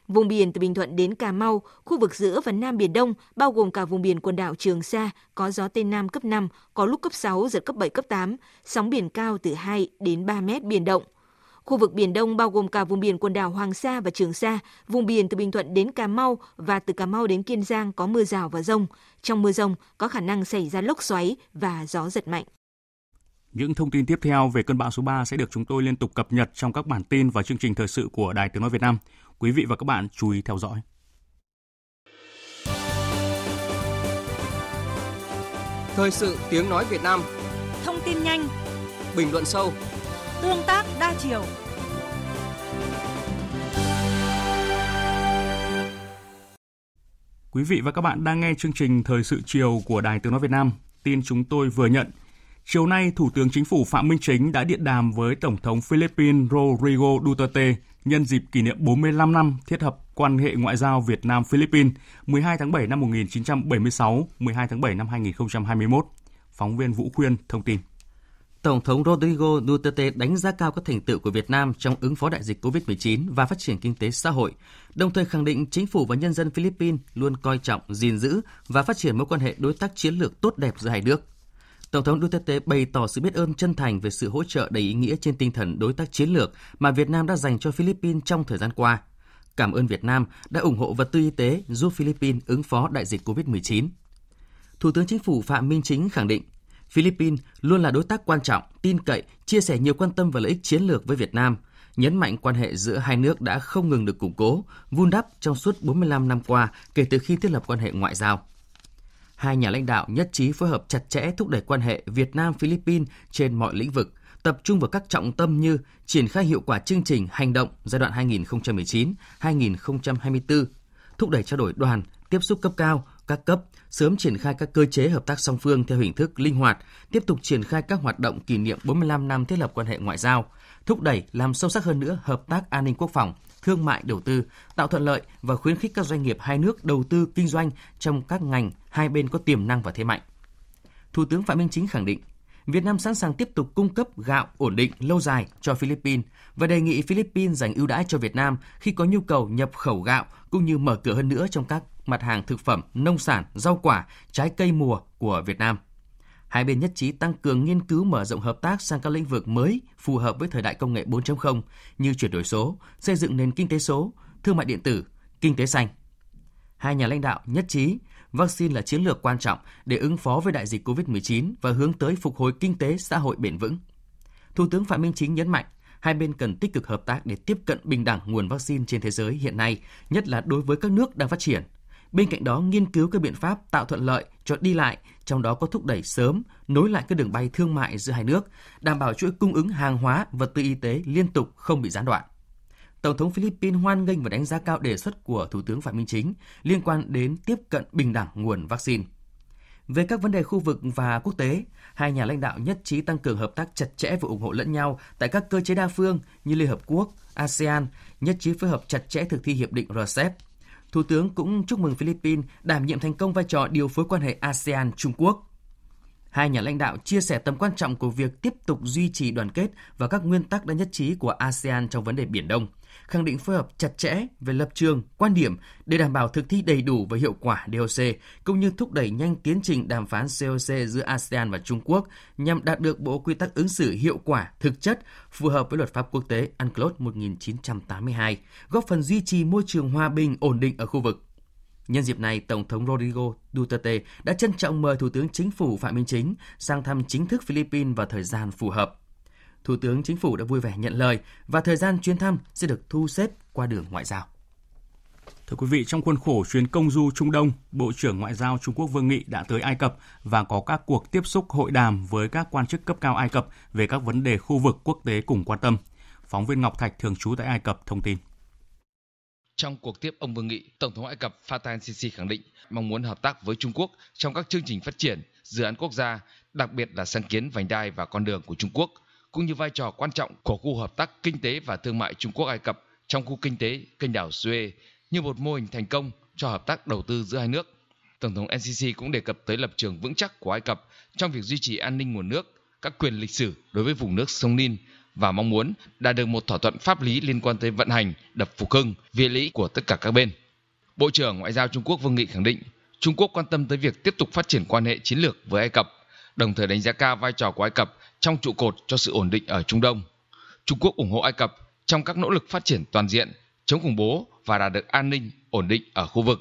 Vùng biển từ Bình Thuận đến Cà Mau, khu vực giữa và Nam Biển Đông, bao gồm cả vùng biển quần đảo Trường Sa, có gió Tây Nam cấp 5, có lúc cấp 6, giật cấp 7, cấp 8, sóng biển cao từ 2 đến 3 mét biển động. Khu vực Biển Đông bao gồm cả vùng biển quần đảo Hoàng Sa và Trường Sa, vùng biển từ Bình Thuận đến Cà Mau và từ Cà Mau đến Kiên Giang có mưa rào và rông. Trong mưa rông có khả năng xảy ra lốc xoáy và gió giật mạnh. Những thông tin tiếp theo về cơn bão số 3 sẽ được chúng tôi liên tục cập nhật trong các bản tin và chương trình thời sự của Đài Tiếng Nói Việt Nam. Quý vị và các bạn chú ý theo dõi. Thời sự Tiếng Nói Việt Nam Thông tin nhanh Bình luận sâu Tương tác đa chiều Quý vị và các bạn đang nghe chương trình Thời sự chiều của Đài Tiếng Nói Việt Nam. Tin chúng tôi vừa nhận. Chiều nay, Thủ tướng Chính phủ Phạm Minh Chính đã điện đàm với Tổng thống Philippines Rodrigo Duterte nhân dịp kỷ niệm 45 năm thiết lập quan hệ ngoại giao Việt Nam-Philippines 12 tháng 7 năm 1976, 12 tháng 7 năm 2021. Phóng viên Vũ Khuyên thông tin. Tổng thống Rodrigo Duterte đánh giá cao các thành tựu của Việt Nam trong ứng phó đại dịch COVID-19 và phát triển kinh tế xã hội, đồng thời khẳng định chính phủ và nhân dân Philippines luôn coi trọng, gìn giữ và phát triển mối quan hệ đối tác chiến lược tốt đẹp giữa hai nước. Tổng thống Duterte bày tỏ sự biết ơn chân thành về sự hỗ trợ đầy ý nghĩa trên tinh thần đối tác chiến lược mà Việt Nam đã dành cho Philippines trong thời gian qua. Cảm ơn Việt Nam đã ủng hộ vật tư y tế giúp Philippines ứng phó đại dịch COVID-19. Thủ tướng Chính phủ Phạm Minh Chính khẳng định Philippines luôn là đối tác quan trọng, tin cậy, chia sẻ nhiều quan tâm và lợi ích chiến lược với Việt Nam, nhấn mạnh quan hệ giữa hai nước đã không ngừng được củng cố, vun đắp trong suốt 45 năm qua kể từ khi thiết lập quan hệ ngoại giao. Hai nhà lãnh đạo nhất trí phối hợp chặt chẽ thúc đẩy quan hệ Việt Nam-Philippines trên mọi lĩnh vực, tập trung vào các trọng tâm như triển khai hiệu quả chương trình hành động giai đoạn 2019-2024, thúc đẩy trao đổi đoàn, tiếp xúc cấp cao, các cấp, sớm triển khai các cơ chế hợp tác song phương theo hình thức linh hoạt, tiếp tục triển khai các hoạt động kỷ niệm 45 năm thiết lập quan hệ ngoại giao, thúc đẩy làm sâu sắc hơn nữa hợp tác an ninh quốc phòng, thương mại đầu tư, tạo thuận lợi và khuyến khích các doanh nghiệp hai nước đầu tư kinh doanh trong các ngành hai bên có tiềm năng và thế mạnh. Thủ tướng Phạm Minh Chính khẳng định, Việt Nam sẵn sàng tiếp tục cung cấp gạo ổn định lâu dài cho Philippines và đề nghị Philippines dành ưu đãi cho Việt Nam khi có nhu cầu nhập khẩu gạo cũng như mở cửa hơn nữa trong các mặt hàng thực phẩm, nông sản, rau quả, trái cây mùa của Việt Nam. Hai bên nhất trí tăng cường nghiên cứu mở rộng hợp tác sang các lĩnh vực mới phù hợp với thời đại công nghệ 4.0 như chuyển đổi số, xây dựng nền kinh tế số, thương mại điện tử, kinh tế xanh. Hai nhà lãnh đạo nhất trí vaccine là chiến lược quan trọng để ứng phó với đại dịch COVID-19 và hướng tới phục hồi kinh tế xã hội bền vững. Thủ tướng Phạm Minh Chính nhấn mạnh, hai bên cần tích cực hợp tác để tiếp cận bình đẳng nguồn vaccine trên thế giới hiện nay, nhất là đối với các nước đang phát triển. Bên cạnh đó, nghiên cứu các biện pháp tạo thuận lợi cho đi lại, trong đó có thúc đẩy sớm, nối lại các đường bay thương mại giữa hai nước, đảm bảo chuỗi cung ứng hàng hóa, vật tư y tế liên tục không bị gián đoạn. Tổng thống Philippines hoan nghênh và đánh giá cao đề xuất của Thủ tướng Phạm Minh Chính liên quan đến tiếp cận bình đẳng nguồn vaccine. Về các vấn đề khu vực và quốc tế, hai nhà lãnh đạo nhất trí tăng cường hợp tác chặt chẽ và ủng hộ lẫn nhau tại các cơ chế đa phương như Liên Hợp Quốc, ASEAN, nhất trí phối hợp chặt chẽ thực thi hiệp định RCEP. Thủ tướng cũng chúc mừng Philippines đảm nhiệm thành công vai trò điều phối quan hệ ASEAN-Trung Quốc. Hai nhà lãnh đạo chia sẻ tầm quan trọng của việc tiếp tục duy trì đoàn kết và các nguyên tắc đã nhất trí của ASEAN trong vấn đề Biển Đông – khẳng định phối hợp chặt chẽ về lập trường, quan điểm để đảm bảo thực thi đầy đủ và hiệu quả DOC, cũng như thúc đẩy nhanh tiến trình đàm phán COC giữa ASEAN và Trung Quốc nhằm đạt được bộ quy tắc ứng xử hiệu quả, thực chất, phù hợp với luật pháp quốc tế UNCLOS 1982, góp phần duy trì môi trường hòa bình, ổn định ở khu vực. Nhân dịp này, Tổng thống Rodrigo Duterte đã trân trọng mời Thủ tướng Chính phủ Phạm Minh Chính sang thăm chính thức Philippines vào thời gian phù hợp. Thủ tướng Chính phủ đã vui vẻ nhận lời và thời gian chuyến thăm sẽ được thu xếp qua đường ngoại giao. Thưa quý vị, trong khuôn khổ chuyến công du Trung Đông, Bộ trưởng Ngoại giao Trung Quốc Vương Nghị đã tới Ai Cập và có các cuộc tiếp xúc hội đàm với các quan chức cấp cao Ai Cập về các vấn đề khu vực quốc tế cùng quan tâm. Phóng viên Ngọc Thạch thường trú tại Ai Cập thông tin. Trong cuộc tiếp ông Vương Nghị, Tổng thống Ai Cập Fattah al-Sisi khẳng định mong muốn hợp tác với Trung Quốc trong các chương trình phát triển, dự án quốc gia, đặc biệt là sáng kiến vành đai và con đường của Trung Quốc – cũng như vai trò quan trọng của khu hợp tác kinh tế và thương mại Trung Quốc Ai Cập trong khu kinh tế kênh đảo Suez như một mô hình thành công cho hợp tác đầu tư giữa hai nước. Tổng thống NCC cũng đề cập tới lập trường vững chắc của Ai Cập trong việc duy trì an ninh nguồn nước, các quyền lịch sử đối với vùng nước sông Nin và mong muốn đạt được một thỏa thuận pháp lý liên quan tới vận hành đập Phục Hưng, viện lý của tất cả các bên. Bộ trưởng Ngoại giao Trung Quốc Vương Nghị khẳng định Trung Quốc quan tâm tới việc tiếp tục phát triển quan hệ chiến lược với Ai Cập, đồng thời đánh giá cao vai trò của Ai Cập trong trụ cột cho sự ổn định ở Trung Đông. Trung Quốc ủng hộ Ai Cập trong các nỗ lực phát triển toàn diện, chống khủng bố và đạt được an ninh, ổn định ở khu vực.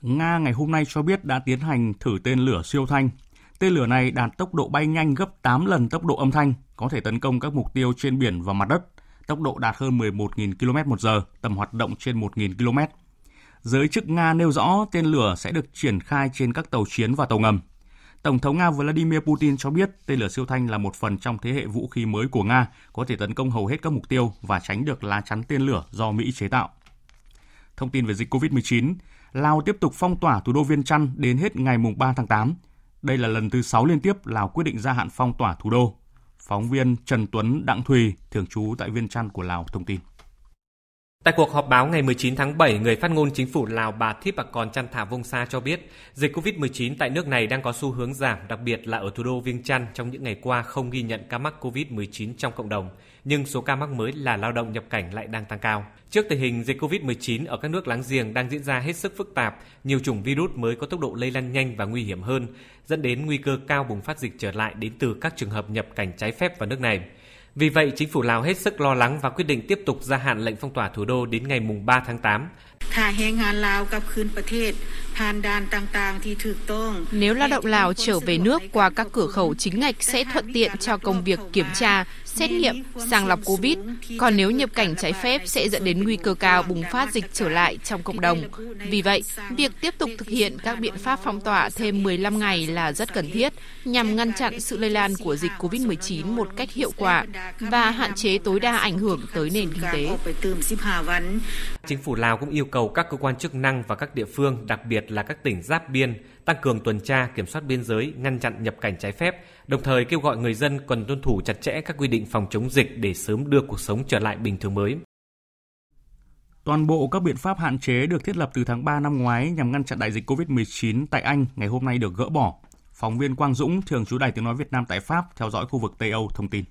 Nga ngày hôm nay cho biết đã tiến hành thử tên lửa siêu thanh. Tên lửa này đạt tốc độ bay nhanh gấp 8 lần tốc độ âm thanh, có thể tấn công các mục tiêu trên biển và mặt đất. Tốc độ đạt hơn 11.000 km một giờ, tầm hoạt động trên 1.000 km. Giới chức Nga nêu rõ tên lửa sẽ được triển khai trên các tàu chiến và tàu ngầm. Tổng thống Nga Vladimir Putin cho biết tên lửa siêu thanh là một phần trong thế hệ vũ khí mới của Nga, có thể tấn công hầu hết các mục tiêu và tránh được lá chắn tên lửa do Mỹ chế tạo. Thông tin về dịch COVID-19, Lào tiếp tục phong tỏa thủ đô Viên Chăn đến hết ngày 3 tháng 8. Đây là lần thứ 6 liên tiếp Lào quyết định gia hạn phong tỏa thủ đô. Phóng viên Trần Tuấn Đặng Thùy, thường trú tại Viên Chăn của Lào thông tin. Tại cuộc họp báo ngày 19 tháng 7, người phát ngôn chính phủ Lào bà Thip Bạc Còn Chăn Thả Vông Sa cho biết, dịch COVID-19 tại nước này đang có xu hướng giảm, đặc biệt là ở thủ đô Viêng Chăn trong những ngày qua không ghi nhận ca mắc COVID-19 trong cộng đồng, nhưng số ca mắc mới là lao động nhập cảnh lại đang tăng cao. Trước tình hình dịch COVID-19 ở các nước láng giềng đang diễn ra hết sức phức tạp, nhiều chủng virus mới có tốc độ lây lan nhanh và nguy hiểm hơn, dẫn đến nguy cơ cao bùng phát dịch trở lại đến từ các trường hợp nhập cảnh trái phép vào nước này. Vì vậy, chính phủ Lào hết sức lo lắng và quyết định tiếp tục gia hạn lệnh phong tỏa thủ đô đến ngày 3 tháng 8. Nếu lao động Lào trở về nước qua các cửa khẩu chính ngạch sẽ thuận tiện cho công việc kiểm tra, xét nghiệm, sàng lọc COVID. Còn nếu nhập cảnh trái phép sẽ dẫn đến nguy cơ cao bùng phát dịch trở lại trong cộng đồng. Vì vậy, việc tiếp tục thực hiện các biện pháp phong tỏa thêm 15 ngày là rất cần thiết nhằm ngăn chặn sự lây lan của dịch COVID-19 một cách hiệu quả và hạn chế tối đa ảnh hưởng tới nền kinh tế. Chính phủ Lào cũng yêu cầu các cơ quan chức năng và các địa phương, đặc biệt là các tỉnh giáp biên, tăng cường tuần tra, kiểm soát biên giới, ngăn chặn nhập cảnh trái phép, đồng thời kêu gọi người dân cần tuân thủ chặt chẽ các quy định phòng chống dịch để sớm đưa cuộc sống trở lại bình thường mới. Toàn bộ các biện pháp hạn chế được thiết lập từ tháng 3 năm ngoái nhằm ngăn chặn đại dịch COVID-19 tại Anh ngày hôm nay được gỡ bỏ. Phóng viên Quang Dũng, thường trú Đài Tiếng Nói Việt Nam tại Pháp, theo dõi khu vực Tây Âu thông tin.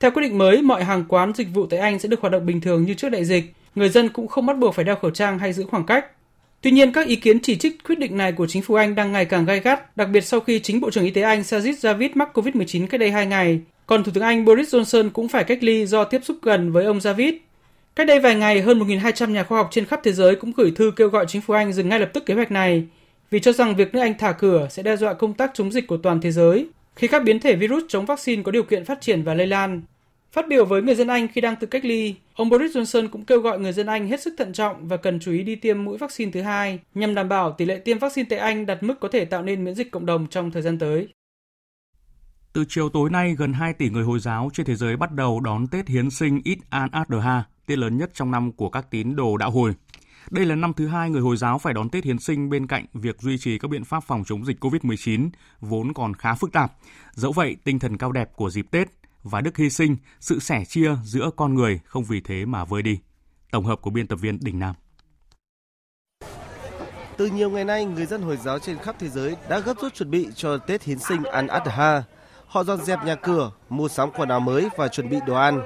Theo quyết định mới, mọi hàng quán dịch vụ tại Anh sẽ được hoạt động bình thường như trước đại dịch. Người dân cũng không bắt buộc phải đeo khẩu trang hay giữ khoảng cách. Tuy nhiên, các ý kiến chỉ trích quyết định này của chính phủ Anh đang ngày càng gay gắt, đặc biệt sau khi chính Bộ trưởng Y tế Anh Sajid Javid mắc COVID-19 cách đây 2 ngày. Còn Thủ tướng Anh Boris Johnson cũng phải cách ly do tiếp xúc gần với ông Javid. Cách đây vài ngày, hơn 1.200 nhà khoa học trên khắp thế giới cũng gửi thư kêu gọi chính phủ Anh dừng ngay lập tức kế hoạch này, vì cho rằng việc nước Anh thả cửa sẽ đe dọa công tác chống dịch của toàn thế giới khi các biến thể virus chống vaccine có điều kiện phát triển và lây lan. Phát biểu với người dân Anh khi đang tự cách ly, ông Boris Johnson cũng kêu gọi người dân Anh hết sức thận trọng và cần chú ý đi tiêm mũi vaccine thứ hai nhằm đảm bảo tỷ lệ tiêm vaccine tại Anh đạt mức có thể tạo nên miễn dịch cộng đồng trong thời gian tới. Từ chiều tối nay, gần 2 tỷ người Hồi giáo trên thế giới bắt đầu đón Tết Hiến sinh Eid al-Adha, Tết lớn nhất trong năm của các tín đồ đạo hồi. Đây là năm thứ hai người Hồi giáo phải đón Tết Hiến sinh bên cạnh việc duy trì các biện pháp phòng chống dịch COVID-19 vốn còn khá phức tạp. Dẫu vậy, tinh thần cao đẹp của dịp Tết và đức hy sinh, sự sẻ chia giữa con người không vì thế mà vơi đi. Tổng hợp của biên tập viên Đình Nam. Từ nhiều ngày nay, người dân Hồi giáo trên khắp thế giới đã gấp rút chuẩn bị cho Tết Hiến sinh An Adha. Họ dọn dẹp nhà cửa, mua sắm quần áo mới và chuẩn bị đồ ăn.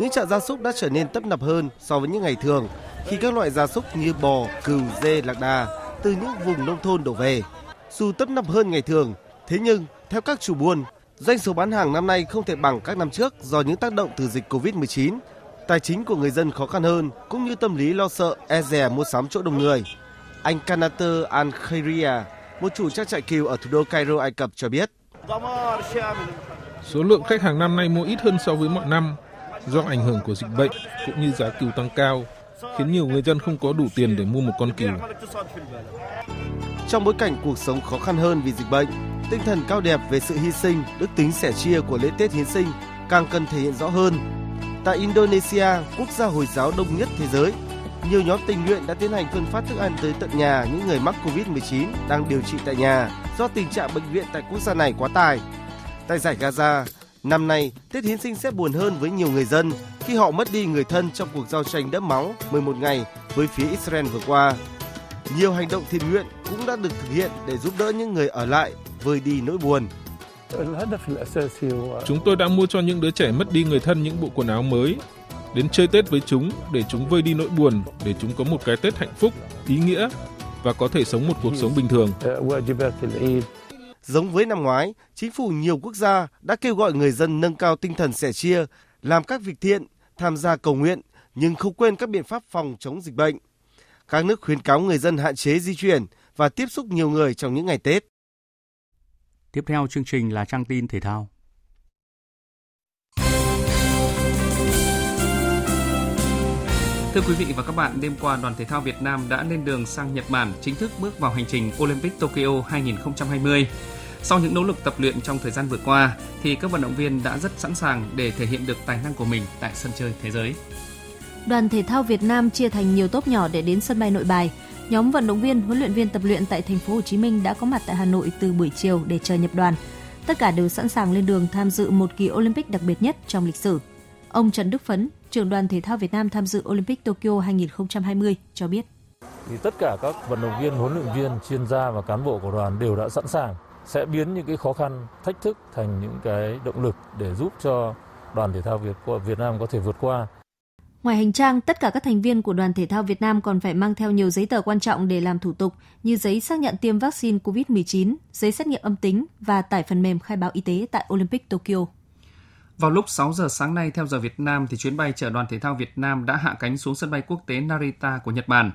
Những chợ gia súc đã trở nên tấp nập hơn so với những ngày thường khi các loại gia súc như bò, cừu, dê, lạc đà từ những vùng nông thôn đổ về. Dù tấp nập hơn ngày thường, thế nhưng theo các chủ buôn, doanh số bán hàng năm nay không thể bằng các năm trước do những tác động từ dịch Covid-19. Tài chính của người dân khó khăn hơn cũng như tâm lý lo sợ e dè mua sắm chỗ đông người. Anh Kanater Al Khairia, một chủ trang trại cừu ở thủ đô Cairo, Ai Cập cho biết. Số lượng khách hàng năm nay mua ít hơn so với mọi năm do ảnh hưởng của dịch bệnh cũng như giá cừu tăng cao, khiến nhiều người dân không có đủ tiền để mua một con cừu. Trong bối cảnh cuộc sống khó khăn hơn vì dịch bệnh, tinh thần cao đẹp về sự hy sinh, đức tính sẻ chia của lễ Tết hiến sinh càng cần thể hiện rõ hơn. Tại Indonesia, quốc gia Hồi giáo đông nhất thế giới, nhiều nhóm tình nguyện đã tiến hành phân phát thức ăn tới tận nhà những người mắc Covid-19 đang điều trị tại nhà do tình trạng bệnh viện tại quốc gia này quá tải. Tại giải Gaza, năm nay Tết Hiến sinh sẽ buồn hơn với nhiều người dân khi họ mất đi người thân trong cuộc giao tranh đẫm máu 11 ngày với phía Israel vừa qua. Nhiều hành động thiện nguyện cũng đã được thực hiện để giúp đỡ những người ở lại vơi đi nỗi buồn. Chúng tôi đã mua cho những đứa trẻ mất đi người thân những bộ quần áo mới, đến chơi Tết với chúng để chúng vơi đi nỗi buồn, để chúng có một cái Tết hạnh phúc, ý nghĩa và có thể sống một cuộc sống bình thường. Giống với năm ngoái, chính phủ nhiều quốc gia đã kêu gọi người dân nâng cao tinh thần sẻ chia, làm các việc thiện, tham gia cầu nguyện, nhưng không quên các biện pháp phòng chống dịch bệnh. Các nước khuyến cáo người dân hạn chế di chuyển và tiếp xúc nhiều người trong những ngày Tết. Tiếp theo chương trình là trang tin thể thao. Thưa quý vị và các bạn, đêm qua đoàn thể thao Việt Nam đã lên đường sang Nhật Bản chính thức bước vào hành trình Olympic Tokyo 2020. Sau những nỗ lực tập luyện trong thời gian vừa qua, thì các vận động viên đã rất sẵn sàng để thể hiện được tài năng của mình tại sân chơi thế giới. Đoàn thể thao Việt Nam chia thành nhiều tốp nhỏ để đến sân bay Nội Bài. Nhóm vận động viên, huấn luyện viên tập luyện tại thành phố Hồ Chí Minh đã có mặt tại Hà Nội từ buổi chiều để chờ nhập đoàn. Tất cả đều sẵn sàng lên đường tham dự một kỳ Olympic đặc biệt nhất trong lịch sử. Ông Trần Đức Phấn, trưởng đoàn thể thao Việt Nam tham dự Olympic Tokyo 2020 cho biết. Thì tất cả các vận động viên, huấn luyện viên, chuyên gia và cán bộ của đoàn đều đã sẵn sàng sẽ biến những cái khó khăn, thách thức thành những cái động lực để giúp cho đoàn thể thao Việt Việt Nam có thể vượt qua. Ngoài hành trang, tất cả các thành viên của đoàn thể thao Việt Nam còn phải mang theo nhiều giấy tờ quan trọng để làm thủ tục như giấy xác nhận tiêm vaccine COVID-19, giấy xét nghiệm âm tính và tải phần mềm khai báo y tế tại Olympic Tokyo. Vào lúc 6 giờ sáng nay theo giờ Việt Nam thì chuyến bay chở đoàn thể thao Việt Nam đã hạ cánh xuống sân bay quốc tế Narita của Nhật Bản.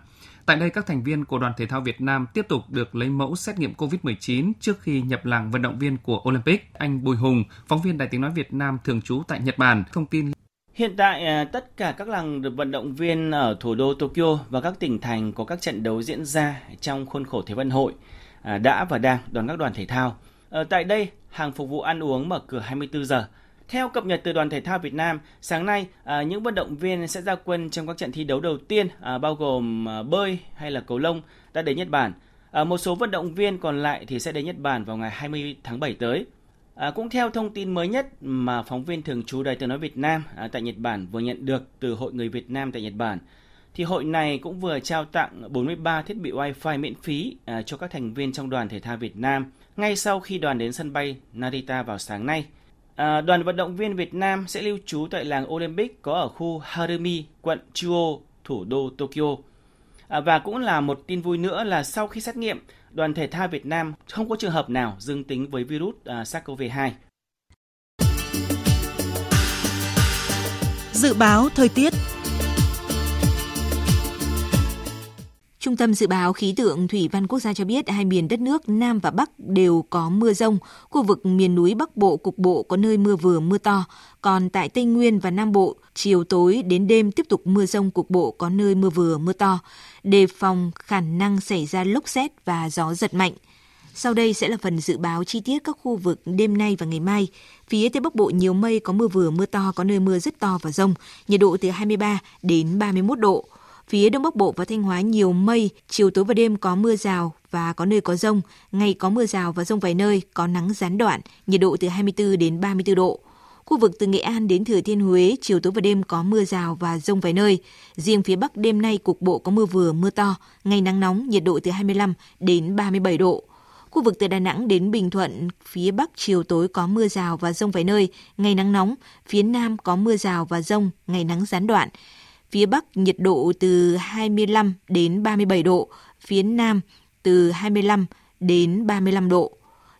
Tại đây các thành viên của đoàn thể thao Việt Nam tiếp tục được lấy mẫu xét nghiệm COVID-19 trước khi nhập làng vận động viên của Olympic. Anh Bùi Hùng, phóng viên Đài Tiếng nói Việt Nam thường trú tại Nhật Bản, thông tin Hiện tại, à, tất cả các làng vận động viên ở thủ đô Tokyo và các tỉnh thành có các trận đấu diễn ra trong khuôn khổ Thế vận hội à, đã và đang đón các đoàn thể thao. Ở tại đây, hàng phục vụ ăn uống mở cửa 24 giờ. Theo cập nhật từ đoàn thể thao Việt Nam, sáng nay à, những vận động viên sẽ ra quân trong các trận thi đấu đầu tiên bao gồm bơi hay là cầu lông đã đến Nhật Bản. một số vận động viên còn lại thì sẽ đến Nhật Bản vào ngày 20 tháng 7 tới. À, cũng theo thông tin mới nhất mà phóng viên thường trú Đài tiếng nói Việt Nam à, tại Nhật Bản vừa nhận được từ Hội người Việt Nam tại Nhật Bản, thì hội này cũng vừa trao tặng 43 thiết bị Wi-Fi miễn phí à, cho các thành viên trong đoàn thể thao Việt Nam ngay sau khi đoàn đến sân bay Narita vào sáng nay. À, đoàn vận động viên Việt Nam sẽ lưu trú tại làng Olympic có ở khu Harumi, quận Chuo, thủ đô Tokyo. À, và cũng là một tin vui nữa là sau khi xét nghiệm, đoàn thể thao Việt Nam không có trường hợp nào dương tính với virus à, SARS-CoV-2. Dự báo thời tiết Trung tâm Dự báo Khí tượng Thủy văn Quốc gia cho biết hai miền đất nước Nam và Bắc đều có mưa rông. Khu vực miền núi Bắc Bộ cục bộ có nơi mưa vừa mưa to. Còn tại Tây Nguyên và Nam Bộ, chiều tối đến đêm tiếp tục mưa rông cục bộ có nơi mưa vừa mưa to. Đề phòng khả năng xảy ra lốc xét và gió giật mạnh. Sau đây sẽ là phần dự báo chi tiết các khu vực đêm nay và ngày mai. Phía Tây Bắc Bộ nhiều mây có mưa vừa mưa to, có nơi mưa rất to và rông, nhiệt độ từ 23 đến 31 độ. Phía Đông Bắc Bộ và Thanh Hóa nhiều mây, chiều tối và đêm có mưa rào và có nơi có rông, ngày có mưa rào và rông vài nơi, có nắng gián đoạn, nhiệt độ từ 24 đến 34 độ. Khu vực từ Nghệ An đến Thừa Thiên Huế, chiều tối và đêm có mưa rào và rông vài nơi. Riêng phía Bắc đêm nay cục bộ có mưa vừa, mưa to, ngày nắng nóng, nhiệt độ từ 25 đến 37 độ. Khu vực từ Đà Nẵng đến Bình Thuận, phía Bắc chiều tối có mưa rào và rông vài nơi, ngày nắng nóng, phía Nam có mưa rào và rông, ngày nắng gián đoạn. Phía Bắc nhiệt độ từ 25 đến 37 độ, phía Nam từ 25 đến 35 độ.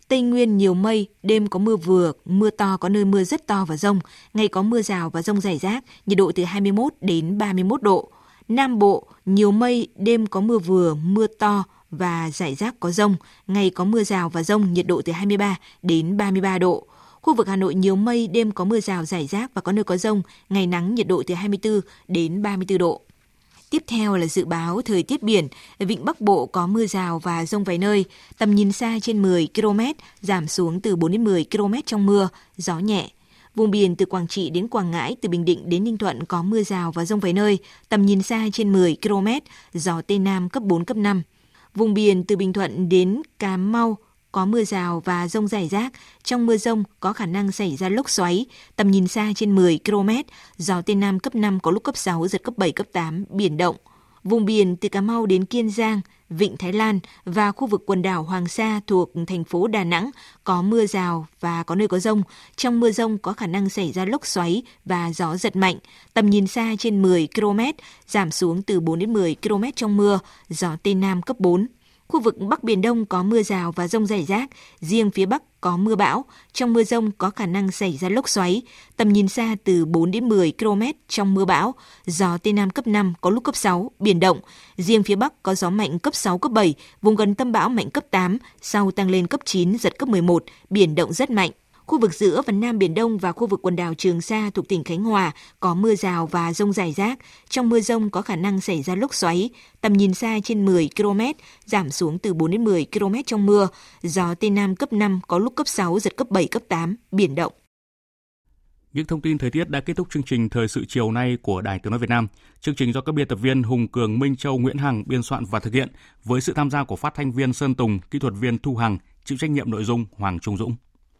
Tây Nguyên nhiều mây, đêm có mưa vừa, mưa to có nơi mưa rất to và rông, ngày có mưa rào và rông rải rác, nhiệt độ từ 21 đến 31 độ. Nam Bộ nhiều mây, đêm có mưa vừa, mưa to và rải rác có rông, ngày có mưa rào và rông, nhiệt độ từ 23 đến 33 độ. Khu vực Hà Nội nhiều mây, đêm có mưa rào rải rác và có nơi có rông, ngày nắng nhiệt độ từ 24 đến 34 độ. Tiếp theo là dự báo thời tiết biển. Vịnh Bắc Bộ có mưa rào và rông vài nơi. Tầm nhìn xa trên 10 km, giảm xuống từ 4 đến 10 km trong mưa, gió nhẹ. Vùng biển từ Quảng Trị đến Quảng Ngãi, từ Bình Định đến Ninh Thuận có mưa rào và rông vài nơi. Tầm nhìn xa trên 10 km, gió Tây Nam cấp 4, cấp 5. Vùng biển từ Bình Thuận đến Cà Mau, có mưa rào và rông rải rác. Trong mưa rông có khả năng xảy ra lốc xoáy, tầm nhìn xa trên 10 km, gió Tây Nam cấp 5 có lúc cấp 6, giật cấp 7, cấp 8, biển động. Vùng biển từ Cà Mau đến Kiên Giang, Vịnh Thái Lan và khu vực quần đảo Hoàng Sa thuộc thành phố Đà Nẵng có mưa rào và có nơi có rông. Trong mưa rông có khả năng xảy ra lốc xoáy và gió giật mạnh. Tầm nhìn xa trên 10 km, giảm xuống từ 4 đến 10 km trong mưa, gió Tây Nam cấp 4. Khu vực Bắc Biển Đông có mưa rào và rông rải rác, riêng phía Bắc có mưa bão. Trong mưa rông có khả năng xảy ra lốc xoáy, tầm nhìn xa từ 4 đến 10 km trong mưa bão, gió Tây Nam cấp 5 có lúc cấp 6, biển động. Riêng phía Bắc có gió mạnh cấp 6, cấp 7, vùng gần tâm bão mạnh cấp 8, sau tăng lên cấp 9, giật cấp 11, biển động rất mạnh. Khu vực giữa và Nam Biển Đông và khu vực quần đảo Trường Sa thuộc tỉnh Khánh Hòa có mưa rào và rông rải rác. Trong mưa rông có khả năng xảy ra lốc xoáy, tầm nhìn xa trên 10 km, giảm xuống từ 4 đến 10 km trong mưa. Gió Tây Nam cấp 5 có lúc cấp 6, giật cấp 7, cấp 8, biển động. Những thông tin thời tiết đã kết thúc chương trình Thời sự chiều nay của Đài Tiếng Nói Việt Nam. Chương trình do các biên tập viên Hùng Cường, Minh Châu, Nguyễn Hằng biên soạn và thực hiện với sự tham gia của phát thanh viên Sơn Tùng, kỹ thuật viên Thu Hằng, chịu trách nhiệm nội dung Hoàng Trung Dũng.